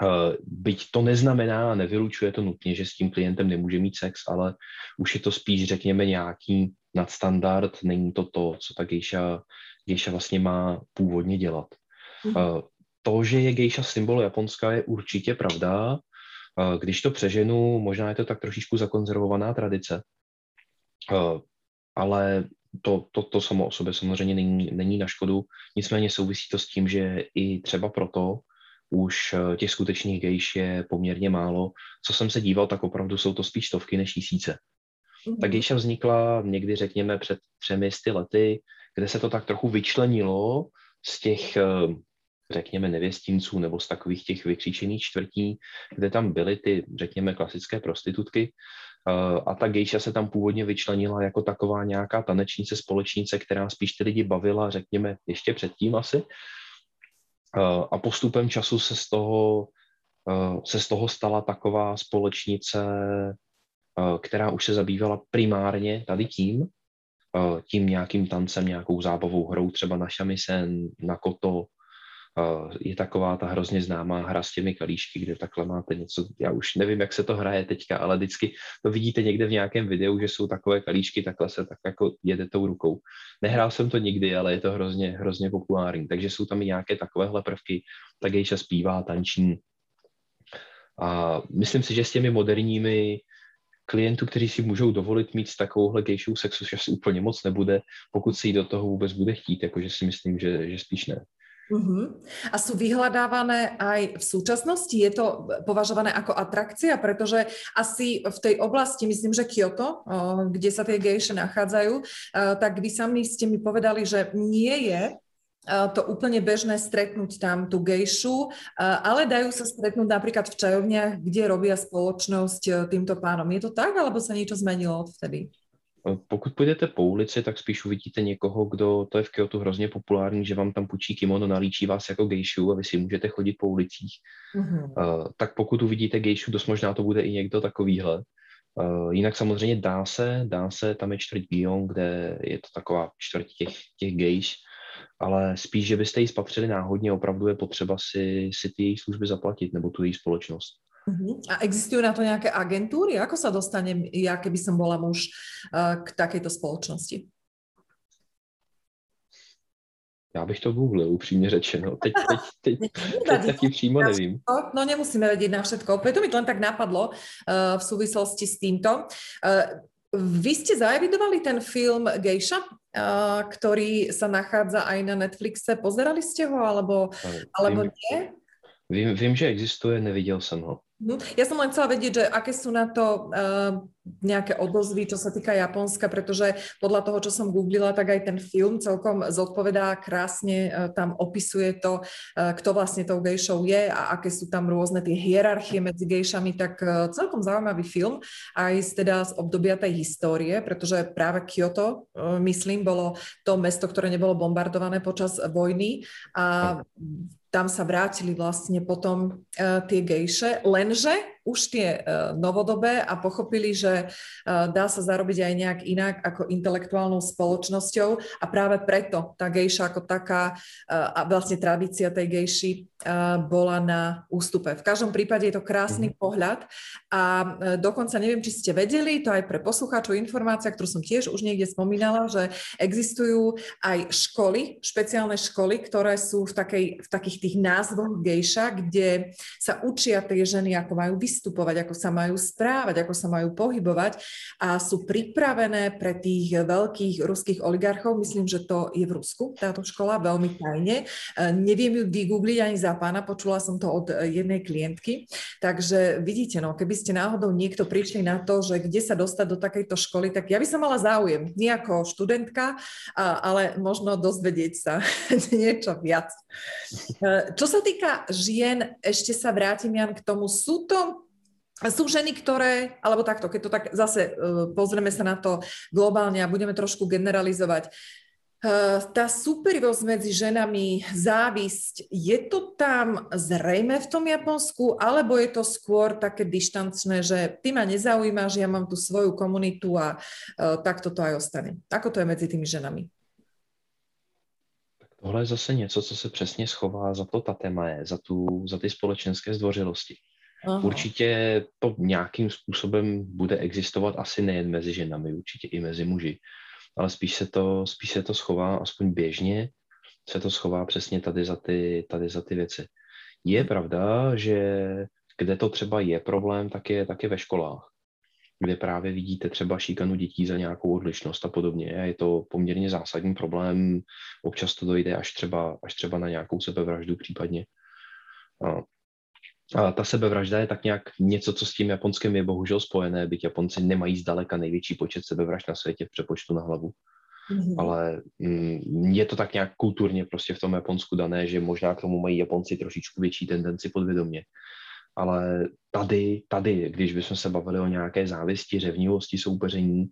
Eh, byť to neznamená a nevylučuje to nutně, že s tím klientem nemůže mít sex, ale už je to spíš, řekněme, nějaký nadstandard, není to to, co ta gejša, gejša vlastně má původně dělat. Mm-hmm. To, že je gejša symbol Japonska, je určitě pravda. Eh, když to přeženu, možná je to tak trošičku zakonzervovaná tradice, ale to, to, to samo o sobě samozřejmě není, není na škodu. Nicméně souvisí to s tím, že i třeba proto, už eh, těch skutečných gejš je poměrně málo. Co jsem se díval, tak opravdu jsou to spíš stovky než tisíce. Ta gejša vznikla někdy, řekněme, před třemi sty lety, kde se to tak trochu vyčlenilo z těch, eh, řekněme, nevěstinců nebo z takových těch vykříčených čtvrtí, kde tam byly ty, řekněme, klasické prostitutky. Eh, a ta gejša se tam původně vyčlenila jako taková nějaká tanečnice, společnice, která spíš ty lidi bavila, řekněme, ještě předtím asi. Eh, a postupem času se z toho, eh, se z toho stala taková společnice, která už se zabývala primárně tady tím, tím nějakým tancem, nějakou zábavou hrou, třeba na šamisen, na koto, je taková ta hrozně známá hra s těmi kalíšky, kde takhle máte něco, já už nevím, jak se to hraje teďka, ale vždycky to vidíte někde v nějakém videu, že jsou takové kalíšky, takhle se tak jako jede tou rukou. Nehrál jsem to nikdy, ale je to hrozně, hrozně populární, takže jsou tam i nějaké takovéhle prvky, tak Gejša zpívá, tanční. A myslím si, že s těmi moderními klientů, kteří si můžou dovolit mít s takovouhle gejšou sexu, že asi úplně moc nebude, pokud si do toho vůbec bude chtít, jakože si myslím, že, že spíš ne. Uh-huh. A sú vyhľadávané aj v súčasnosti? Je to považované ako atrakcia? Pretože asi v tej oblasti, myslím, že Kyoto, kde sa tie gejše nachádzajú, tak vy sami ste mi povedali, že nie je to úplne bežné stretnúť tam tú gejšu, ale dajú sa stretnúť napríklad v čajovniach, kde robia spoločnosť e, týmto pánom. Je to tak, alebo sa niečo zmenilo odvtedy? Eh, pokud půjdete po ulici, tak spíš uvidíte někoho, kdo, to je v Kyoto hrozně populární, že vám tam půjčí kimono, nalíčí vás jako gejšu a vy si můžete chodit po ulicích. Mm-hmm. Uh, tak pokud uvidíte gejšu, dost možná to bude i někdo takovýhle. Uh, jinak samozřejmě dá se, dá se, tam je čtvrť Bion, kde je to taková čtvrť těch, těch gejš, ale spíš, že byste ji spatřili náhodně, opravdu je potřeba si, si ty její služby zaplatit, nebo tu její společnost. Uh-huh. A existujú na to nejaké agentúry? Ako sa dostanem, ja keby som bola muž, uh, k takejto spoločnosti? Já bych to googlil, upřímně řečeno. Teď, teď, teď, teď taky přímo nevím. No nemusíme vedieť na všetko. Preto mi to len tak napadlo uh, v súvislosti s týmto. Uh, vy ste zaevidovali ten film Gejša, uh, ktorý sa nachádza aj na Netflixe. Pozerali ste ho, alebo, alebo vím, nie? Vím, vím, že existuje, neviděl jsem ho. Mhm. Ja som len chcela vedieť, že aké sú na to uh, nejaké odozvy, čo sa týka Japonska, pretože podľa toho, čo som googlila, tak aj ten film celkom zodpovedá krásne, uh, tam opisuje to, uh, kto vlastne tou gejšou je a aké sú tam rôzne tie hierarchie medzi gejšami, tak uh, celkom zaujímavý film, aj z, teda z obdobia tej histórie, pretože práve Kyoto, uh, myslím, bolo to mesto, ktoré nebolo bombardované počas vojny a tam sa vrátili vlastne potom uh, tie gejše, lenže už tie uh, novodobé a pochopili, že uh, dá sa zarobiť aj nejak inak ako intelektuálnou spoločnosťou a práve preto tá gejša ako taká uh, a vlastne tradícia tej gejši bola na ústupe. V každom prípade je to krásny mm. pohľad a dokonca neviem, či ste vedeli, to aj pre poslucháčov informácia, ktorú som tiež už niekde spomínala, že existujú aj školy, špeciálne školy, ktoré sú v, takej, v takých tých názvoch gejša, kde sa učia tie ženy, ako majú vystupovať, ako sa majú správať, ako sa majú pohybovať a sú pripravené pre tých veľkých ruských oligarchov. Myslím, že to je v Rusku, táto škola, veľmi tajne. E, neviem ju vygoogliť ani za pána, počula som to od jednej klientky. Takže vidíte, no, keby ste náhodou niekto prišli na to, že kde sa dostať do takejto školy, tak ja by som mala záujem, nie ako študentka, ale možno dozvedieť sa niečo viac. E, čo sa týka žien, ešte sa vrátim, Jan, k tomu. Sú to sú ženy, ktoré, alebo takto, keď to tak zase uh, pozrieme sa na to globálne a budeme trošku generalizovať, uh, tá superivosť medzi ženami, závisť, je to tam zrejme v tom Japonsku, alebo je to skôr také dištančné, že ty ma nezaujímaš, ja mám tu svoju komunitu a uh, tak to aj ostane. Ako to je medzi tými ženami? Tohle je zase něco, co se přesně schová za to je, za, tu, za ty společenské zdvořilosti. Aha. Určitě to nějakým způsobem bude existovat asi nejen mezi ženami, určitě i mezi muži, ale spíš se to, spíš se to schová, aspoň běžně, se to schová přesně tady za ty, tady za ty věci. Je pravda, že kde to třeba je problém, tak je, tak je ve školách, kde právě vidíte třeba šíkanu dětí za nějakou odlišnost a podobně. A je to poměrně zásadní problém. Občas to dojde až třeba, až třeba na nějakou sebevraždu případně. A a ta sebevražda je tak nějak něco, co s tím Japonskem je bohužel spojené, byť Japonci nemají zdaleka největší počet sebevražd na světě v přepočtu na hlavu. Mm-hmm. Ale mm, je to tak nějak kulturně prostě v tom Japonsku dané, že možná k tomu mají Japonci trošičku větší tendenci podvědomě. Ale tady, tady, když bychom se bavili o nějaké závisti, řevnivosti, soupeření,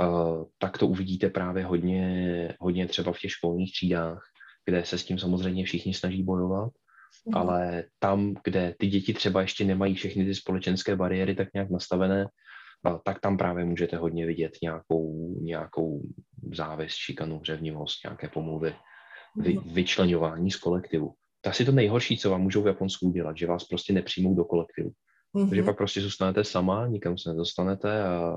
uh, tak to uvidíte právě hodně, hodně třeba v těch školních třídách, kde se s tím samozřejmě všichni snaží bojovat. Ale tam, kde ty děti třeba ještě nemají všechny ty společenské bariéry tak nějak nastavené, tak tam právě můžete hodně vidět nějakou, nějakou závist, šikanu, řevnivost, nějaké pomluvy, vy, mm. vyčlenování z kolektivu. To asi to nejhorší, co vám můžou v Japonsku udělat, že vás prostě nepřijmou do kolektivu. Mm-hmm. Takže pak prostě zůstanete sama, nikam se nedostanete a,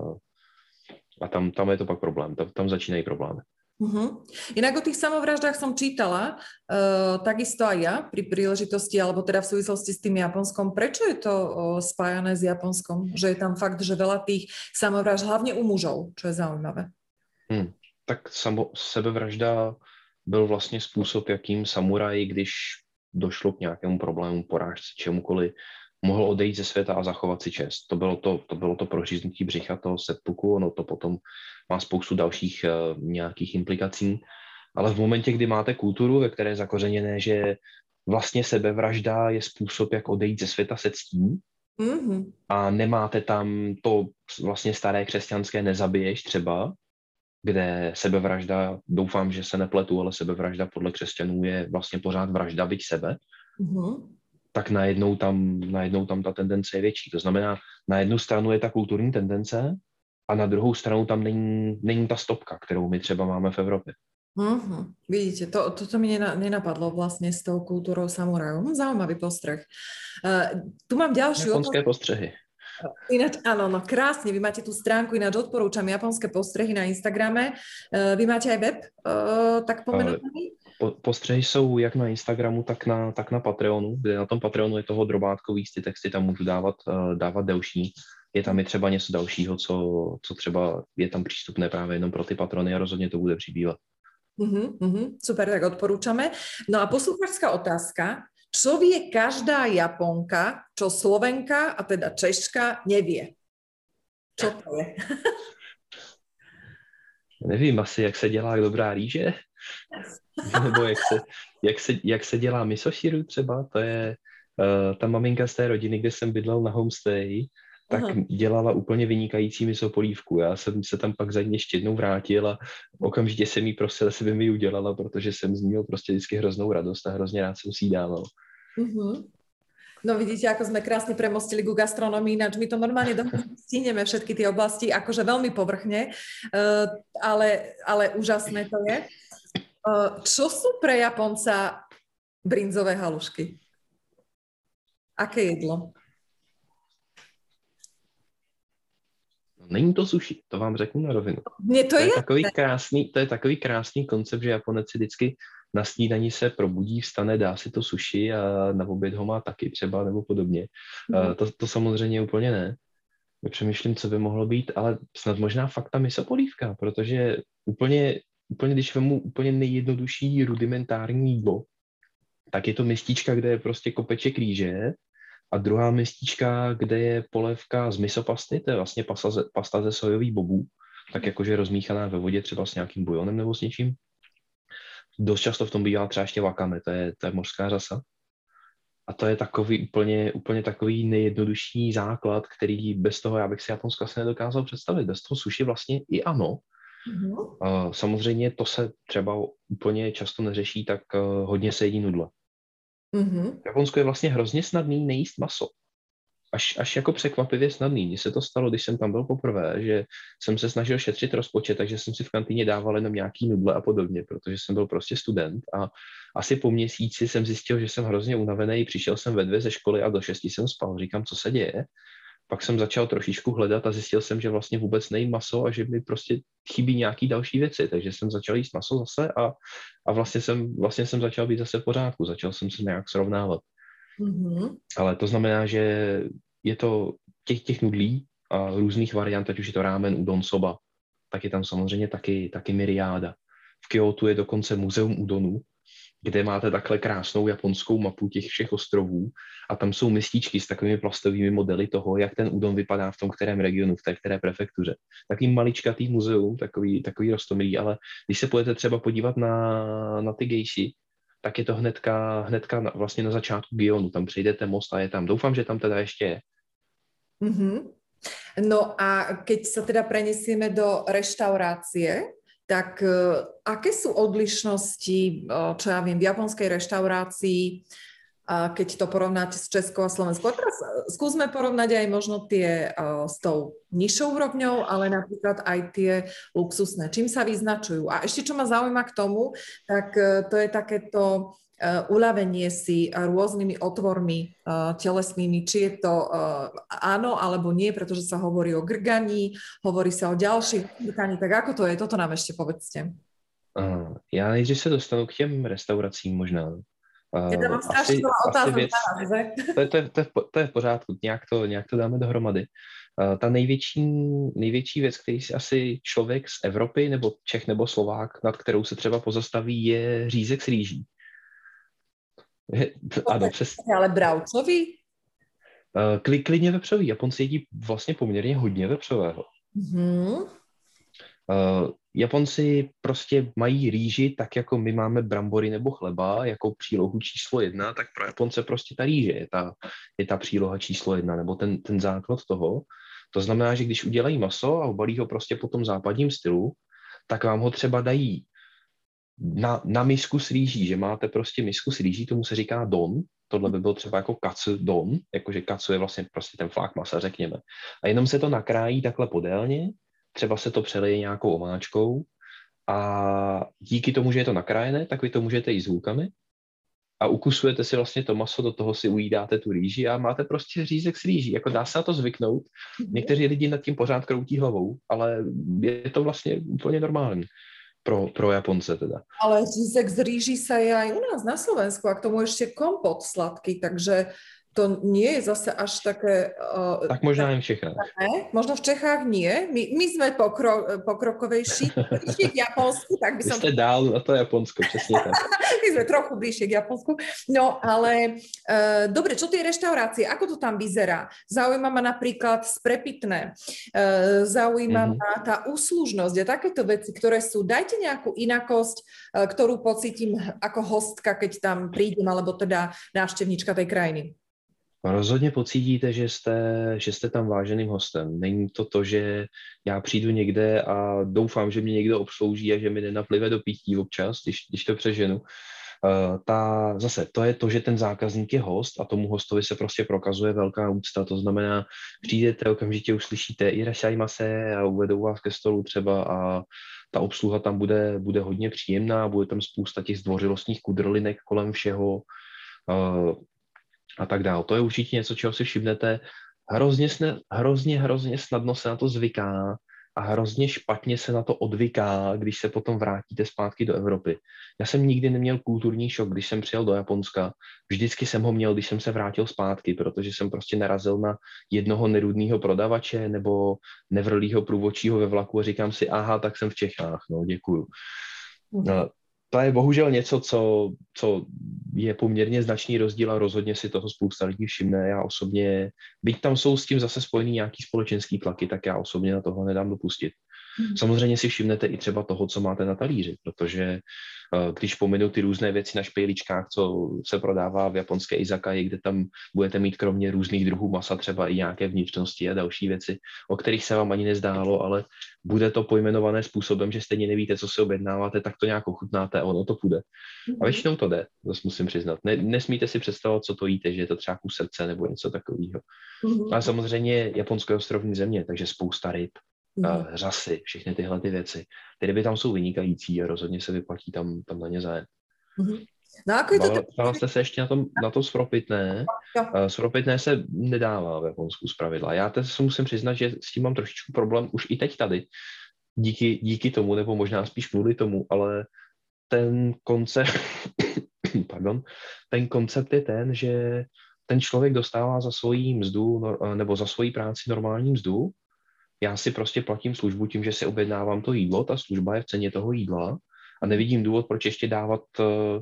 a tam, tam je to pak problém, tam, tam začínají problémy. Uh-huh. Inak o tých samovraždách som čítala, uh, takisto aj ja pri príležitosti, alebo teda v súvislosti s tým Japonskom. Prečo je to uh, spájané s Japonskom? Že je tam fakt, že veľa tých samovražd, hlavne u mužov, čo je zaujímavé. Hmm. Tak samo, sebevražda byl vlastně způsob, jakým samuraj, když došlo k nějakému problému, porážce, čemukoliv, mohl odejít ze světa a zachovat si čest. To bylo to, to, bylo to proříznutí břicha toho seppuku, ono to potom má spoustu dalších uh, nějakých implikací. Ale v momentě, kdy máte kulturu, ve které je zakořeněné, že vlastně sebevražda je způsob, jak odejít ze světa se ctí, mm-hmm. a nemáte tam to vlastně staré křesťanské nezabiješ třeba, kde sebevražda, doufám, že se nepletu, ale sebevražda podle křesťanů je vlastně pořád vražda byť sebe. Mm-hmm tak najednou tam, najednou tam ta tendence je větší. To znamená, na jednu stranu je ta kulturní tendence a na druhou stranu tam není, není ta stopka, kterou my třeba máme v Evropě. Uh-huh. Vidíte, to, toto mi nenapadlo vlastně s tou kulturou samurajů. Hm, zaujímavý postreh. Uh, tu mám ďalšiu... Japonské postřehy. Ináč, áno, no krásne, vy máte tú stránku, ináč odporúčam japonské postrehy na Instagrame. Uh, vy máte aj web, uh, tak pomenovaný? Po, postřehy jsou jak na Instagramu, tak na, tak na Patreonu, kde na tom Patreonu je toho drobátkový, ty texty tam můžu dávat, uh, dávat delší. Je tam i třeba něco dalšího, co, co třeba je tam přístupné právě jenom pro ty patrony a rozhodně to bude přibývat. Uh-huh, uh-huh, super, tak odporúčame. No a posluchačská otázka, Čo vie každá Japonka, čo Slovenka, a teda Češka, nevie? Čo to je? Nevím, asi jak se dělá dobrá rýže? Nebo jak se, jak se, jak se dělá misoširu třeba? To je uh, ta maminka z té rodiny, kde jsem bydlel na homestay, tak Aha. dělala úplně vynikající misopolívku. Já jsem se tam pak za ní ještě jednou vrátil a okamžitě jsem jí prosil, jestli by mi ji udělala, protože jsem z ní měl prostě vždycky hroznou radost a hrozně rád jsem si ji dával. Uh-huh. No vidíte, ako sme krásne premostili ku gastronomii, ináč my to normálne stihneme všetky tie oblasti, akože veľmi povrchne, uh, ale, ale úžasné to je. Uh, čo sú pre Japonca brinzové halušky? Aké jedlo? Není to sushi, to vám řeknu na rovinu. Mně to, to je, je takový krásný, to je takový krásný koncept, že Japonec si vždycky na snídaní se probudí, vstane, dá si to sushi a na oběd ho má taky třeba nebo podobně. Mm. To, to samozřejmě úplně ne. Přemýšlím, co by mohlo být, ale snad možná fakt ta misopolívka, protože úplně, úplně když vemu úplně nejjednodušší rudimentární jídlo, tak je to mistička, kde je prostě kopeček rýže a druhá mistička, kde je polévka z misopasty, to je vlastně pasta ze, pasta ze sojových bobů, tak jakože rozmíchaná ve vodě třeba s nějakým bujonem nebo s něčím. Dost často v tom bývá třeba ještě wakame, to je, to je mořská řasa. A to je takový úplně, úplně takový nejjednodušší základ, který bez toho já bych si Japonsko asi nedokázal představit. Bez toho suši vlastně i ano. Mm-hmm. Samozřejmě to se třeba úplně často neřeší, tak uh, hodně se jedí nudle. Mm-hmm. V Japonsku je vlastně hrozně snadný nejíst maso. Až, až jako překvapivě snadný. Mně se to stalo, když jsem tam byl poprvé, že jsem se snažil šetřit rozpočet, takže jsem si v kantýně dával jenom nějaký nudle a podobně, protože jsem byl prostě student a asi po měsíci jsem zjistil, že jsem hrozně unavený, přišel jsem ve dvě ze školy a do šesti jsem spal. Říkám, co se děje? pak jsem začal trošičku hledat a zjistil jsem, že vlastně vůbec nejím maso a že mi prostě chybí nějaký další věci, takže jsem začal jíst maso zase a, a vlastně, jsem, vlastně jsem začal být zase v pořádku, začal jsem se nějak srovnávat. Mm-hmm. Ale to znamená, že je to těch, těch nudlí a různých variant, ať už je to rámen, udon, soba, tak je tam samozřejmě taky, taky myriáda. V Kyoto je dokonce muzeum udonů, kde máte takhle krásnou japonskou mapu těch všech ostrovů a tam jsou mističky s takovými plastovými modely toho, jak ten udon vypadá v tom kterém regionu, v té které prefektuře. Taký maličkatý muzeum, takový, takový rostomilý, ale když se půjdete třeba podívat na, na ty gejši, tak je to hnedka, hnedka na, vlastně na začátku Gionu, tam přejdete most a je tam. Doufám, že tam teda ještě je. Mm-hmm. No a keď sa teda prenesieme do reštaurácie, tak e, aké sú odlišnosti, e, čo ja viem, v japonskej reštaurácii, keď to porovnáte s Českou a Slovenskou. A teraz e, skúsme porovnať aj možno tie s tou nižšou úrovňou, ale napríklad aj tie luxusné. Čím sa vyznačujú? A ešte, čo ma zaujíma k tomu, tak to je takéto uľavenie si rôznymi otvormi telesnými, či je to áno alebo nie, pretože sa hovorí o grganí, hovorí sa o ďalších grganí, tak ako to je? Toto nám ešte povedzte. Já nejdřív se dostanu k těm restauracím možná. Věc, to, je, to, je, to, je, to je v pořádku, nějak to, nějak to dáme dohromady. Uh, ta největší, největší věc, který si asi člověk z Evropy nebo Čech nebo Slovák, nad kterou se třeba pozastaví, je řízek s rýží. ano, přesně. Ale bravcový? Uh, kli, klidně vepřový. Japonci jedí vlastně poměrně hodně vepřového. Mm-hmm. Uh, Japonci prostě mají rýži tak, jako my máme brambory nebo chleba, jako přílohu číslo jedna, tak pro Japonce prostě ta rýže je ta, je ta příloha číslo jedna, nebo ten, ten základ toho. To znamená, že když udělají maso a obalí ho prostě po tom západním stylu, tak vám ho třeba dají na, na misku s rýží, že máte prostě misku s rýží, tomu se říká don, tohle by byl třeba jako katsu don, jakože katsu je vlastně prostě ten flák masa, řekněme. A jenom se to nakrájí takhle podélně, třeba se to přeleje nějakou omáčkou a díky tomu, že je to nakrájené, tak vy to můžete s hůlkami a ukusujete si vlastně to maso, do toho si ujídáte tu rýži a máte prostě řízek s rýží. Jako dá se na to zvyknout. Někteří lidi nad tím pořád kroutí hlavou, ale je to vlastně úplně normální pro, pro Japonce teda. Ale řízek z rýží sa je aj u nás na Slovensku a k tomu ešte kompot sladký, takže to nie je zase až také... Uh, tak možná jen v Čechách. Ne? Možno v Čechách nie. My, my sme pokro, pokrokovejší. Bližšie k Japonsku, tak by Vy som... ste dál na to Japonsko, přesně tak. my sme trochu bližšie k Japonsku. No, ale uh, dobre, čo tie reštaurácie, ako to tam vyzerá? Zaujíma ma napríklad sprepitné. Uh, zaujíma mm-hmm. ma tá úslužnosť a takéto veci, ktoré sú... Dajte nejakú inakosť, uh, ktorú pocítim ako hostka, keď tam prídem, alebo teda návštevníčka tej krajiny. Rozhodně pocítíte, že jste, že jste tam váženým hostem. Není to to, že já přijdu někde a doufám, že mě někdo obslouží a že mi nenaplive do pití občas, když, když to přeženu. Uh, ta, zase, to je to, že ten zákazník je host a tomu hostovi se prostě prokazuje velká úcta. To znamená, přijdete, okamžitě uslyšíte irashaimase a uvedou vás ke stolu třeba a ta obsluha tam bude, bude hodně příjemná, bude tam spousta těch zdvořilostních kudrlinek kolem všeho. A tak dále. To je určitě něco, čeho si všimnete. Hrozně, sne, hrozně, hrozně snadno se na to zvyká a hrozně špatně se na to odvyká, když se potom vrátíte zpátky do Evropy. Já jsem nikdy neměl kulturní šok, když jsem přijel do Japonska. Vždycky jsem ho měl, když jsem se vrátil zpátky, protože jsem prostě narazil na jednoho nerudného prodavače nebo nevrlýho průvodčího ve vlaku a říkám si, aha, tak jsem v Čechách, no děkuju. Mhm. No, to je bohužel něco, co, co je poměrně značný rozdíl a rozhodně si toho spousta lidí všimne. Já osobně, byť tam jsou s tím zase spojený nějaký společenský tlaky, tak já osobně na toho nedám dopustit. Mm. Samozřejmě si všimnete i třeba toho, co máte na talíři, protože Eh, když pominu ty různé věci na špejličkách, co se prodává v japonské izakaji, kde tam budete mít kromě různých druhů masa třeba i nějaké vnitřnosti a další věci, o kterých se vám ani nezdálo, ale bude to pojmenované způsobem, že stejně nevíte, co si objednáváte, tak to nějak ochutnáte a ono to půjde. A mhm. většinou to jde, zase musím přiznat. Ne, nesmíte si představovat, co to jíte, že je to třeba kus srdce nebo něco takového. Mm-hmm. Ale samozřejmě Japonsko je ostrovní země, takže spousta ryb, mm-hmm. řasy, všechny tyhle ty věci. Ty ryby tam jsou vynikající a rozhodně se vyplatí tam, tam na ně zajet. Mm-hmm. No, jako to... Ptala jste se ještě na, tom, na to sropitné. Uh, sropitné se nedává v Japonsku z pravidla. Já teď se musím přiznat, že s tím mám trošičku problém už i teď tady. Díky, díky tomu, nebo možná spíš kvůli tomu, ale ten koncept, pardon, ten koncept je ten, že ten člověk dostává za svoji mzdu nebo za svoji práci normální mzdu já si prostě platím službu tím, že si objednávám to jídlo, ta služba je v ceně toho jídla a nevidím důvod, proč ještě dávat, eh,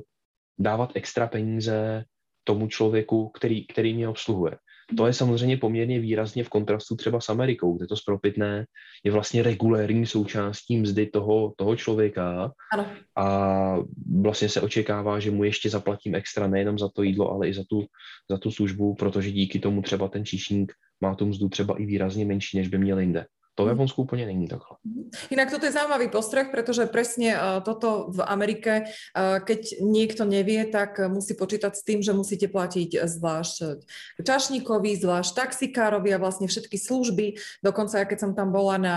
dávat extra peníze tomu člověku, který, který mě obsluhuje. To je samozřejmě poměrně výrazně v kontrastu třeba s Amerikou, kde to spropitné je vlastně regulérní součástí mzdy toho, toho člověka ano. a vlastně se očekává, že mu ještě zaplatím extra nejenom za to jídlo, ale i za tu, za tu službu, protože díky tomu třeba ten číšník má tu mzdu třeba i výrazně menší, než by měl jinde. To v mhm. Japonsku úplne není takhle. Inak toto je zaujímavý postreh, pretože presne uh, toto v Amerike, uh, keď niekto nevie, tak musí počítať s tým, že musíte platiť zvlášť čašníkovi, zvlášť taxikárovi a vlastne všetky služby. Dokonca, keď som tam bola na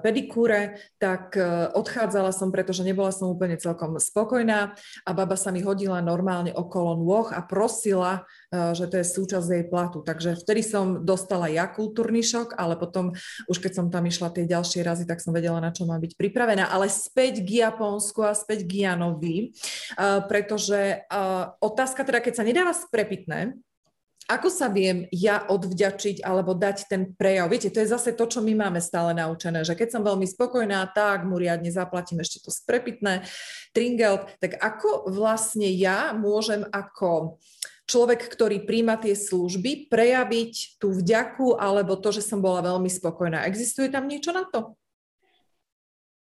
pedikúre, tak odchádzala som, pretože nebola som úplne celkom spokojná a baba sa mi hodila normálne okolo nôh a prosila, že to je súčasť jej platu. Takže vtedy som dostala ja kultúrny šok, ale potom už keď som tam išla tie ďalšie razy, tak som vedela, na čo mám byť pripravená. Ale späť k Japonsku a späť k Janovi, uh, pretože uh, otázka teda, keď sa nedáva sprepitné, ako sa viem ja odvďačiť alebo dať ten prejav? Viete, to je zase to, čo my máme stále naučené, že keď som veľmi spokojná, tak mu riadne zaplatím ešte to sprepitné, tringelt, tak ako vlastne ja môžem ako človek, ktorý príjma tie služby, prejaviť tú vďaku alebo to, že som bola veľmi spokojná. Existuje tam niečo na to?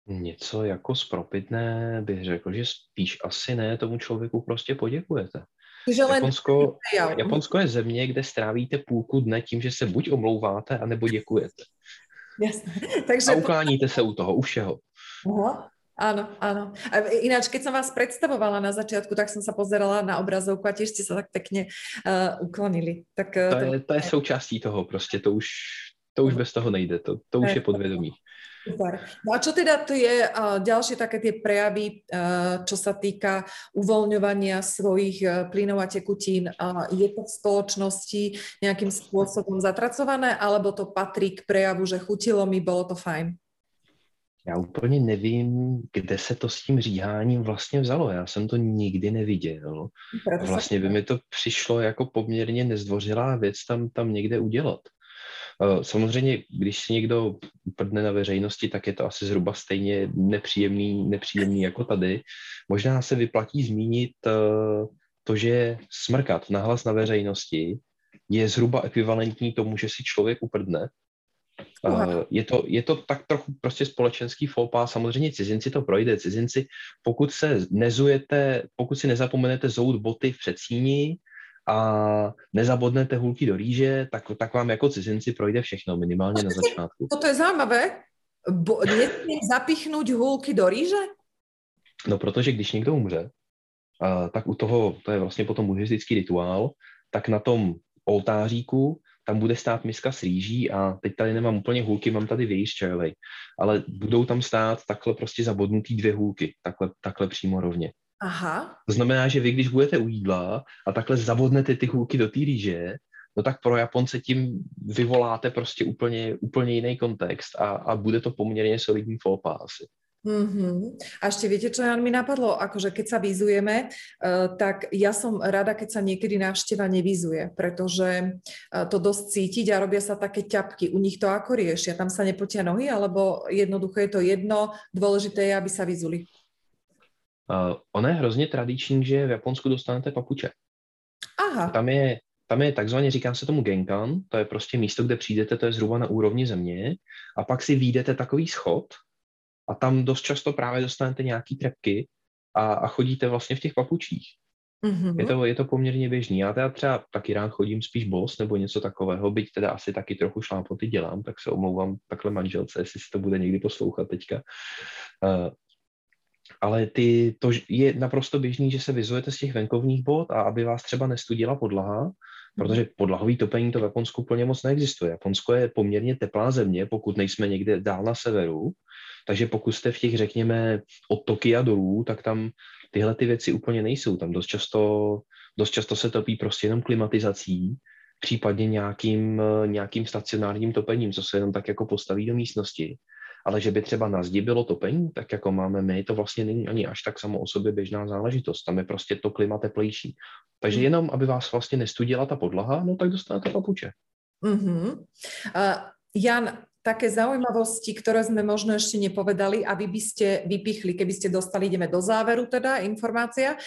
Něco jako spropitné bych řekl, že spíš asi ne, tomu člověku prostě poděkujete. Že. Japonsko, Japonsko je země, kde strávíte půlku dne tím, že se buď omlouváte, anebo děkujete. Jasné. Takže a ukláníte se u toho, u všeho. Aha. Áno, áno. A ináč, keď som vás predstavovala na začiatku, tak som sa pozerala na obrazovku a tiež ste sa tak pekne uh, uklonili. Tak, uh, to, je, to je součástí toho, prostě to už, to už bez toho nejde, to, to už je podvědomí. Super. No a čo teda to je uh, ďalšie také tie prejavy, uh, čo sa týka uvoľňovania svojich uh, plynov a tekutín? Uh, je to v spoločnosti nejakým spôsobom zatracované, alebo to patrí k prejavu, že chutilo mi, bolo to fajn? Já úplně nevím, kde se to s tím říháním vlastně vzalo. Já jsem to nikdy neviděl. Vlastně by mi to přišlo jako poměrně nezdvořilá věc tam, tam někde udělat. Eh, samozřejmě, když si někdo prdne na veřejnosti, tak je to asi zhruba stejně nepříjemný, nepříjemný jako tady. Možná se vyplatí zmínit eh, to, že smrkat nahlas na veřejnosti je zhruba ekvivalentní tomu, že si člověk uprdne. Uh, je, to, je to tak trochu prostě společenský fópa. Samozřejmě cizinci to projde. Cizinci, pokud se nezujete, pokud si nezapomenete zout boty v předsíni a nezabodnete hulky do rýže, tak, tak vám jako cizinci projde všechno, minimálně na začátku. To je zajímavé. Bo, zapichnout hulky do rýže? No, protože když někdo umře, uh, tak u toho, to je vlastně potom buddhistický rituál, tak na tom oltáříku tam bude stát miska s rýží a teď tady nemám úplně hůlky, mám tady vějíř čajovej, ale budou tam stát takhle prostě zabodnutý dvě hůlky, takhle, takhle přímo rovně. Aha. To znamená, že vy, když budete u jídla a takhle zabodnete ty hůlky do té rýže, no tak pro Japonce tím vyvoláte prostě úplně, úplně jiný kontext a, a bude to poměrně solidní fópa asi. Mm-hmm. A ešte viete, čo Jan mi napadlo? Akože keď sa vyzujeme, uh, tak ja som rada, keď sa niekedy návšteva nevyzuje, pretože uh, to dosť cítiť a robia sa také ťapky. U nich to ako riešia? Tam sa nepotia nohy, alebo jednoducho je to jedno, dôležité je, aby sa vyzuli? Uh, ono je hrozně tradiční, že v Japonsku dostanete papuče. Aha. Tam je, tam je takzvaně, říká se tomu genkan, to je prostě místo, kde přijdete, to je zhruba na úrovni země a pak si výjdete takový schod, a tam dost často právě dostanete nějaký trepky a, a chodíte vlastně v těch papučích. Mm-hmm. Je, to, je to poměrně běžný. Já teda třeba taky rád chodím spíš bos nebo něco takového, byť teda asi taky trochu šlápoty dělám, tak se omlouvám takhle manželce, jestli si to bude někdy poslouchat teďka. Uh, ale ty, to je naprosto běžný, že se vyzujete z těch venkovních bod a aby vás třeba nestudila podlaha, protože podlahový topení to v Japonsku úplně moc neexistuje. Japonsko je poměrně teplá země, pokud nejsme někde dál na severu, takže pokud jste v těch, řekněme, od Tokia dolů, tak tam tyhle ty věci úplně nejsou. Tam dost často, dost často se topí prostě jenom klimatizací, případně nějakým, nějakým stacionárním topením, co se jenom tak jako postaví do místnosti. Ale že by třeba na zdi bylo topení, tak jako máme my, to vlastně není ani až tak samo o sobě běžná záležitost. Tam je prostě to klima teplejší. Takže hmm. jenom, aby vás vlastně nestudila ta podlaha, no tak dostanete papuče. Mm-hmm. Uh, Jan, také zaujímavosti, ktoré sme možno ešte nepovedali a vy by ste vypichli, keby ste dostali, ideme do záveru teda, informácia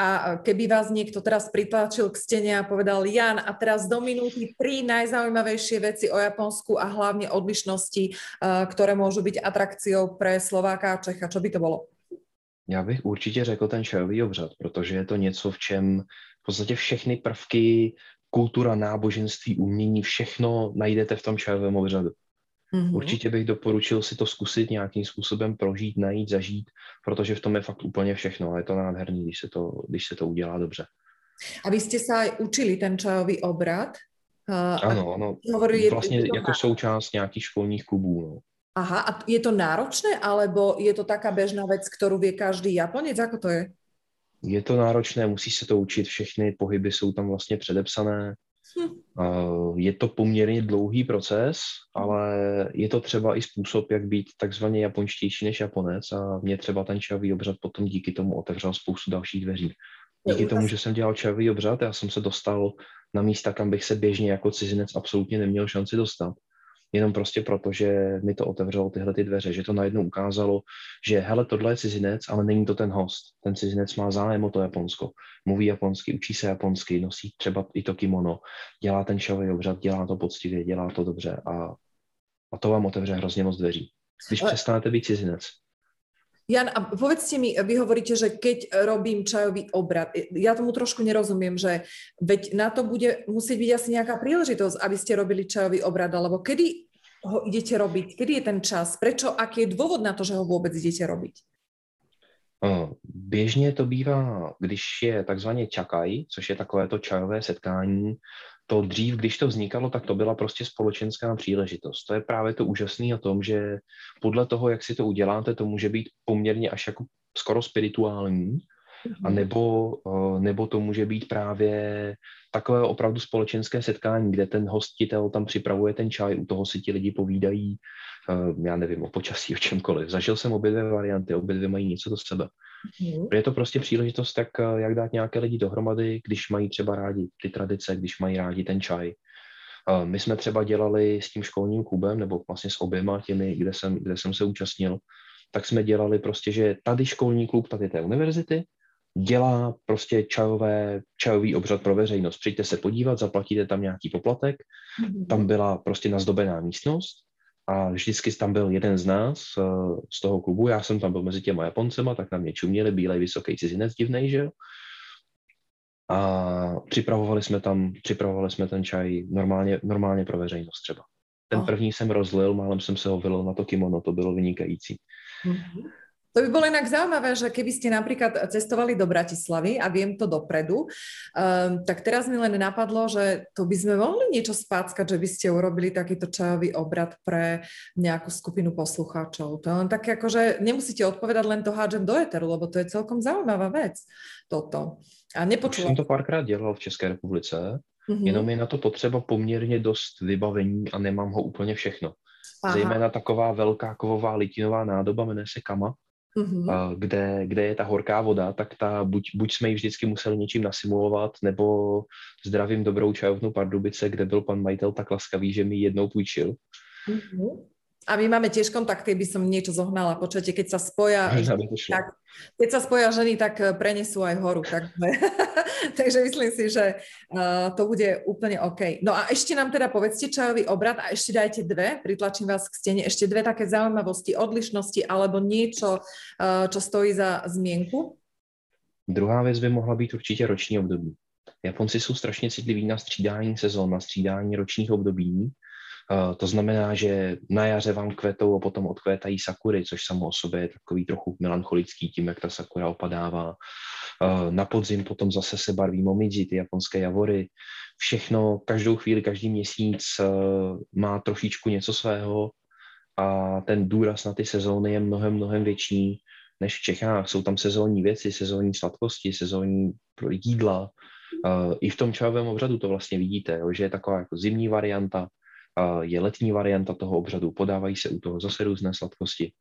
a keby vás niekto teraz pritlačil k stene a povedal Jan a teraz do minúty tri najzaujímavejšie veci o Japonsku a hlavne odlišnosti, ktoré môžu byť atrakciou pre Slováka a Čecha, čo by to bolo? Já bych určitě řekl ten čajový obřad, protože je to něco, v čem v podstatě všechny prvky, kultura, náboženství, umění, všechno najdete v tom čajovém obřadu. Mm-hmm. Určitě bych doporučil si to zkusit nějakým způsobem prožít, najít, zažít, protože v tom je fakt úplně všechno a je to nádherný, když se to, když se to udělá dobře. A vy jste se učili ten čajový obrad? Uh, ano, ano. Hovorí, vlastně je to jako součást nějakých školních klubů. No. Aha, a je to náročné, alebo je to taká běžná věc, kterou ví každý Japonec? Ako to je? Je to náročné, musí se to učit, všechny pohyby jsou tam vlastně předepsané. Hm. Je to poměrně dlouhý proces, ale je to třeba i způsob, jak být takzvaně japonštější než Japonec a mě třeba ten čajový obřad potom díky tomu otevřel spoustu dalších dveří. Díky tomu, že jsem dělal čajový obřad, já jsem se dostal na místa, kam bych se běžně jako cizinec absolutně neměl šanci dostat jenom prostě proto, že mi to otevřelo tyhle ty dveře, že to najednou ukázalo, že hele, tohle je cizinec, ale není to ten host. Ten cizinec má zájem o to Japonsko. Mluví japonsky, učí se japonsky, nosí třeba i to kimono, dělá ten šový obřad, dělá to poctivě, dělá to dobře a, a to vám otevře hrozně moc dveří. Když ale... přestanete být cizinec. Jan, a povedzte mi, vy hovoríte, že keď robím čajový obrad, ja tomu trošku nerozumiem, že veď na to bude musieť byť asi nejaká príležitosť, aby ste robili čajový obrad, alebo kedy ho idete robiť, kedy je ten čas, prečo, aký je dôvod na to, že ho vôbec idete robiť? Běžně to bývá, když je takzvaně čakaj, což je takové to čajové setkání, to dřív, když to vznikalo, tak to byla prostě společenská příležitost. To je právě to úžasné o tom, že podle toho, jak si to uděláte, to může být poměrně až jako skoro spirituální, a mhm. nebo, nebo to může být právě takové opravdu společenské setkání, kde ten hostitel tam připravuje ten čaj, u toho si ti lidi povídají, já nevím, o počasí, o čemkoliv. Zažil jsem obě dvě varianty, obě dvě mají něco do sebe. Mm. Je to prostě příležitost, tak jak dát nějaké lidi dohromady, když mají třeba rádi ty tradice, když mají rádi ten čaj. My jsme třeba dělali s tím školním klubem, nebo vlastně s oběma těmi, kde jsem, kde jsem se účastnil, tak jsme dělali prostě, že tady školní klub tady té univerzity dělá prostě čajové, čajový obřad pro veřejnost. Přijďte se podívat, zaplatíte tam nějaký poplatek, mm-hmm. tam byla prostě nazdobená místnost a vždycky tam byl jeden z nás eh, z toho klubu, já jsem tam byl mezi těma Japoncema, tak na mě čuměli, bílej vysoký cizinec divnej, že jo. A připravovali jsme tam, připravovali jsme ten čaj normálně, normálně pro veřejnost třeba. Ten oh. první jsem rozlil, málem jsem se ho vylil na to kimono, to bylo vynikající. Mm-hmm. To by bolo inak zaujímavé, že keby ste napríklad cestovali do Bratislavy a viem to dopredu, um, tak teraz mi len napadlo, že to by sme mohli niečo spáckať, že by ste urobili takýto čajový obrad pre nejakú skupinu poslucháčov. To je len také, akože nemusíte odpovedať, len to hádžem do eteru, lebo to je celkom zaujímavá vec, toto. A nepočula... Už jsem to párkrát dělal v České republice, mm-hmm. jenom je na to potřeba poměrně dost vybavení a nemám ho úplně všechno. Aha. Zejména taková velká kovová litinová nádoba, jmenuje se Kama, mm-hmm. kde, kde je ta horká voda, tak ta, buď, buď jsme ji vždycky museli něčím nasimulovat, nebo zdravím dobrou čajovnu Pardubice, kde byl pan majitel tak laskavý, že mi jednou půjčil. Mm-hmm. A my máme tiež kontakty, by som niečo zohnala. Počujete, keď sa spoja, tak, keď sa spoja ženy, tak eh, prenesú aj horu. Takže, takže myslím si, že uh, to bude úplne OK. No a ešte nám teda povedzte čajový obrad a ešte dajte dve, pritlačím vás k stene, ešte dve také zaujímavosti, odlišnosti alebo niečo, uh, čo stojí za zmienku. Druhá věc by mohla být určitě roční období. Japonci jsou strašně citliví na střídání sezón, na střídání ročních období to znamená, že na jaře vám kvetou a potom odkvétají sakury, což samo o sobě je takový trochu melancholický tím, jak ta sakura opadává. Eh, na podzim potom zase se barví momidži, ty japonské javory. Všechno, každou chvíli, každý měsíc eh, má trošičku něco svého a ten důraz na ty sezóny je mnohem, mnohem větší než v Čechách. Jsou tam sezónní věci, sezónní sladkosti, sezónní jídla. I v tom čajovém obřadu to vlastně vidíte, že je taková jako zimní varianta, je letní varianta toho obřadu, podávají se u toho zase různé sladkosti.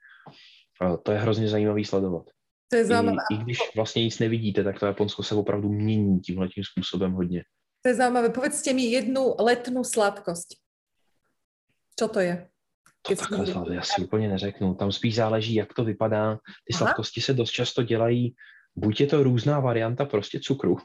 To je hrozně zajímavý sledovat. To je zajímavé. I, I když vlastně nic nevidíte, tak to Japonsko se opravdu mění tímhle tím způsobem hodně. To je zajímavé. Povedzte mi jednu letnou sladkost. Co to je? To takhle slavy asi úplně neřeknu. Tam spíš záleží, jak to vypadá. Ty Aha. sladkosti se dost často dělají, buď je to různá varianta prostě cukru,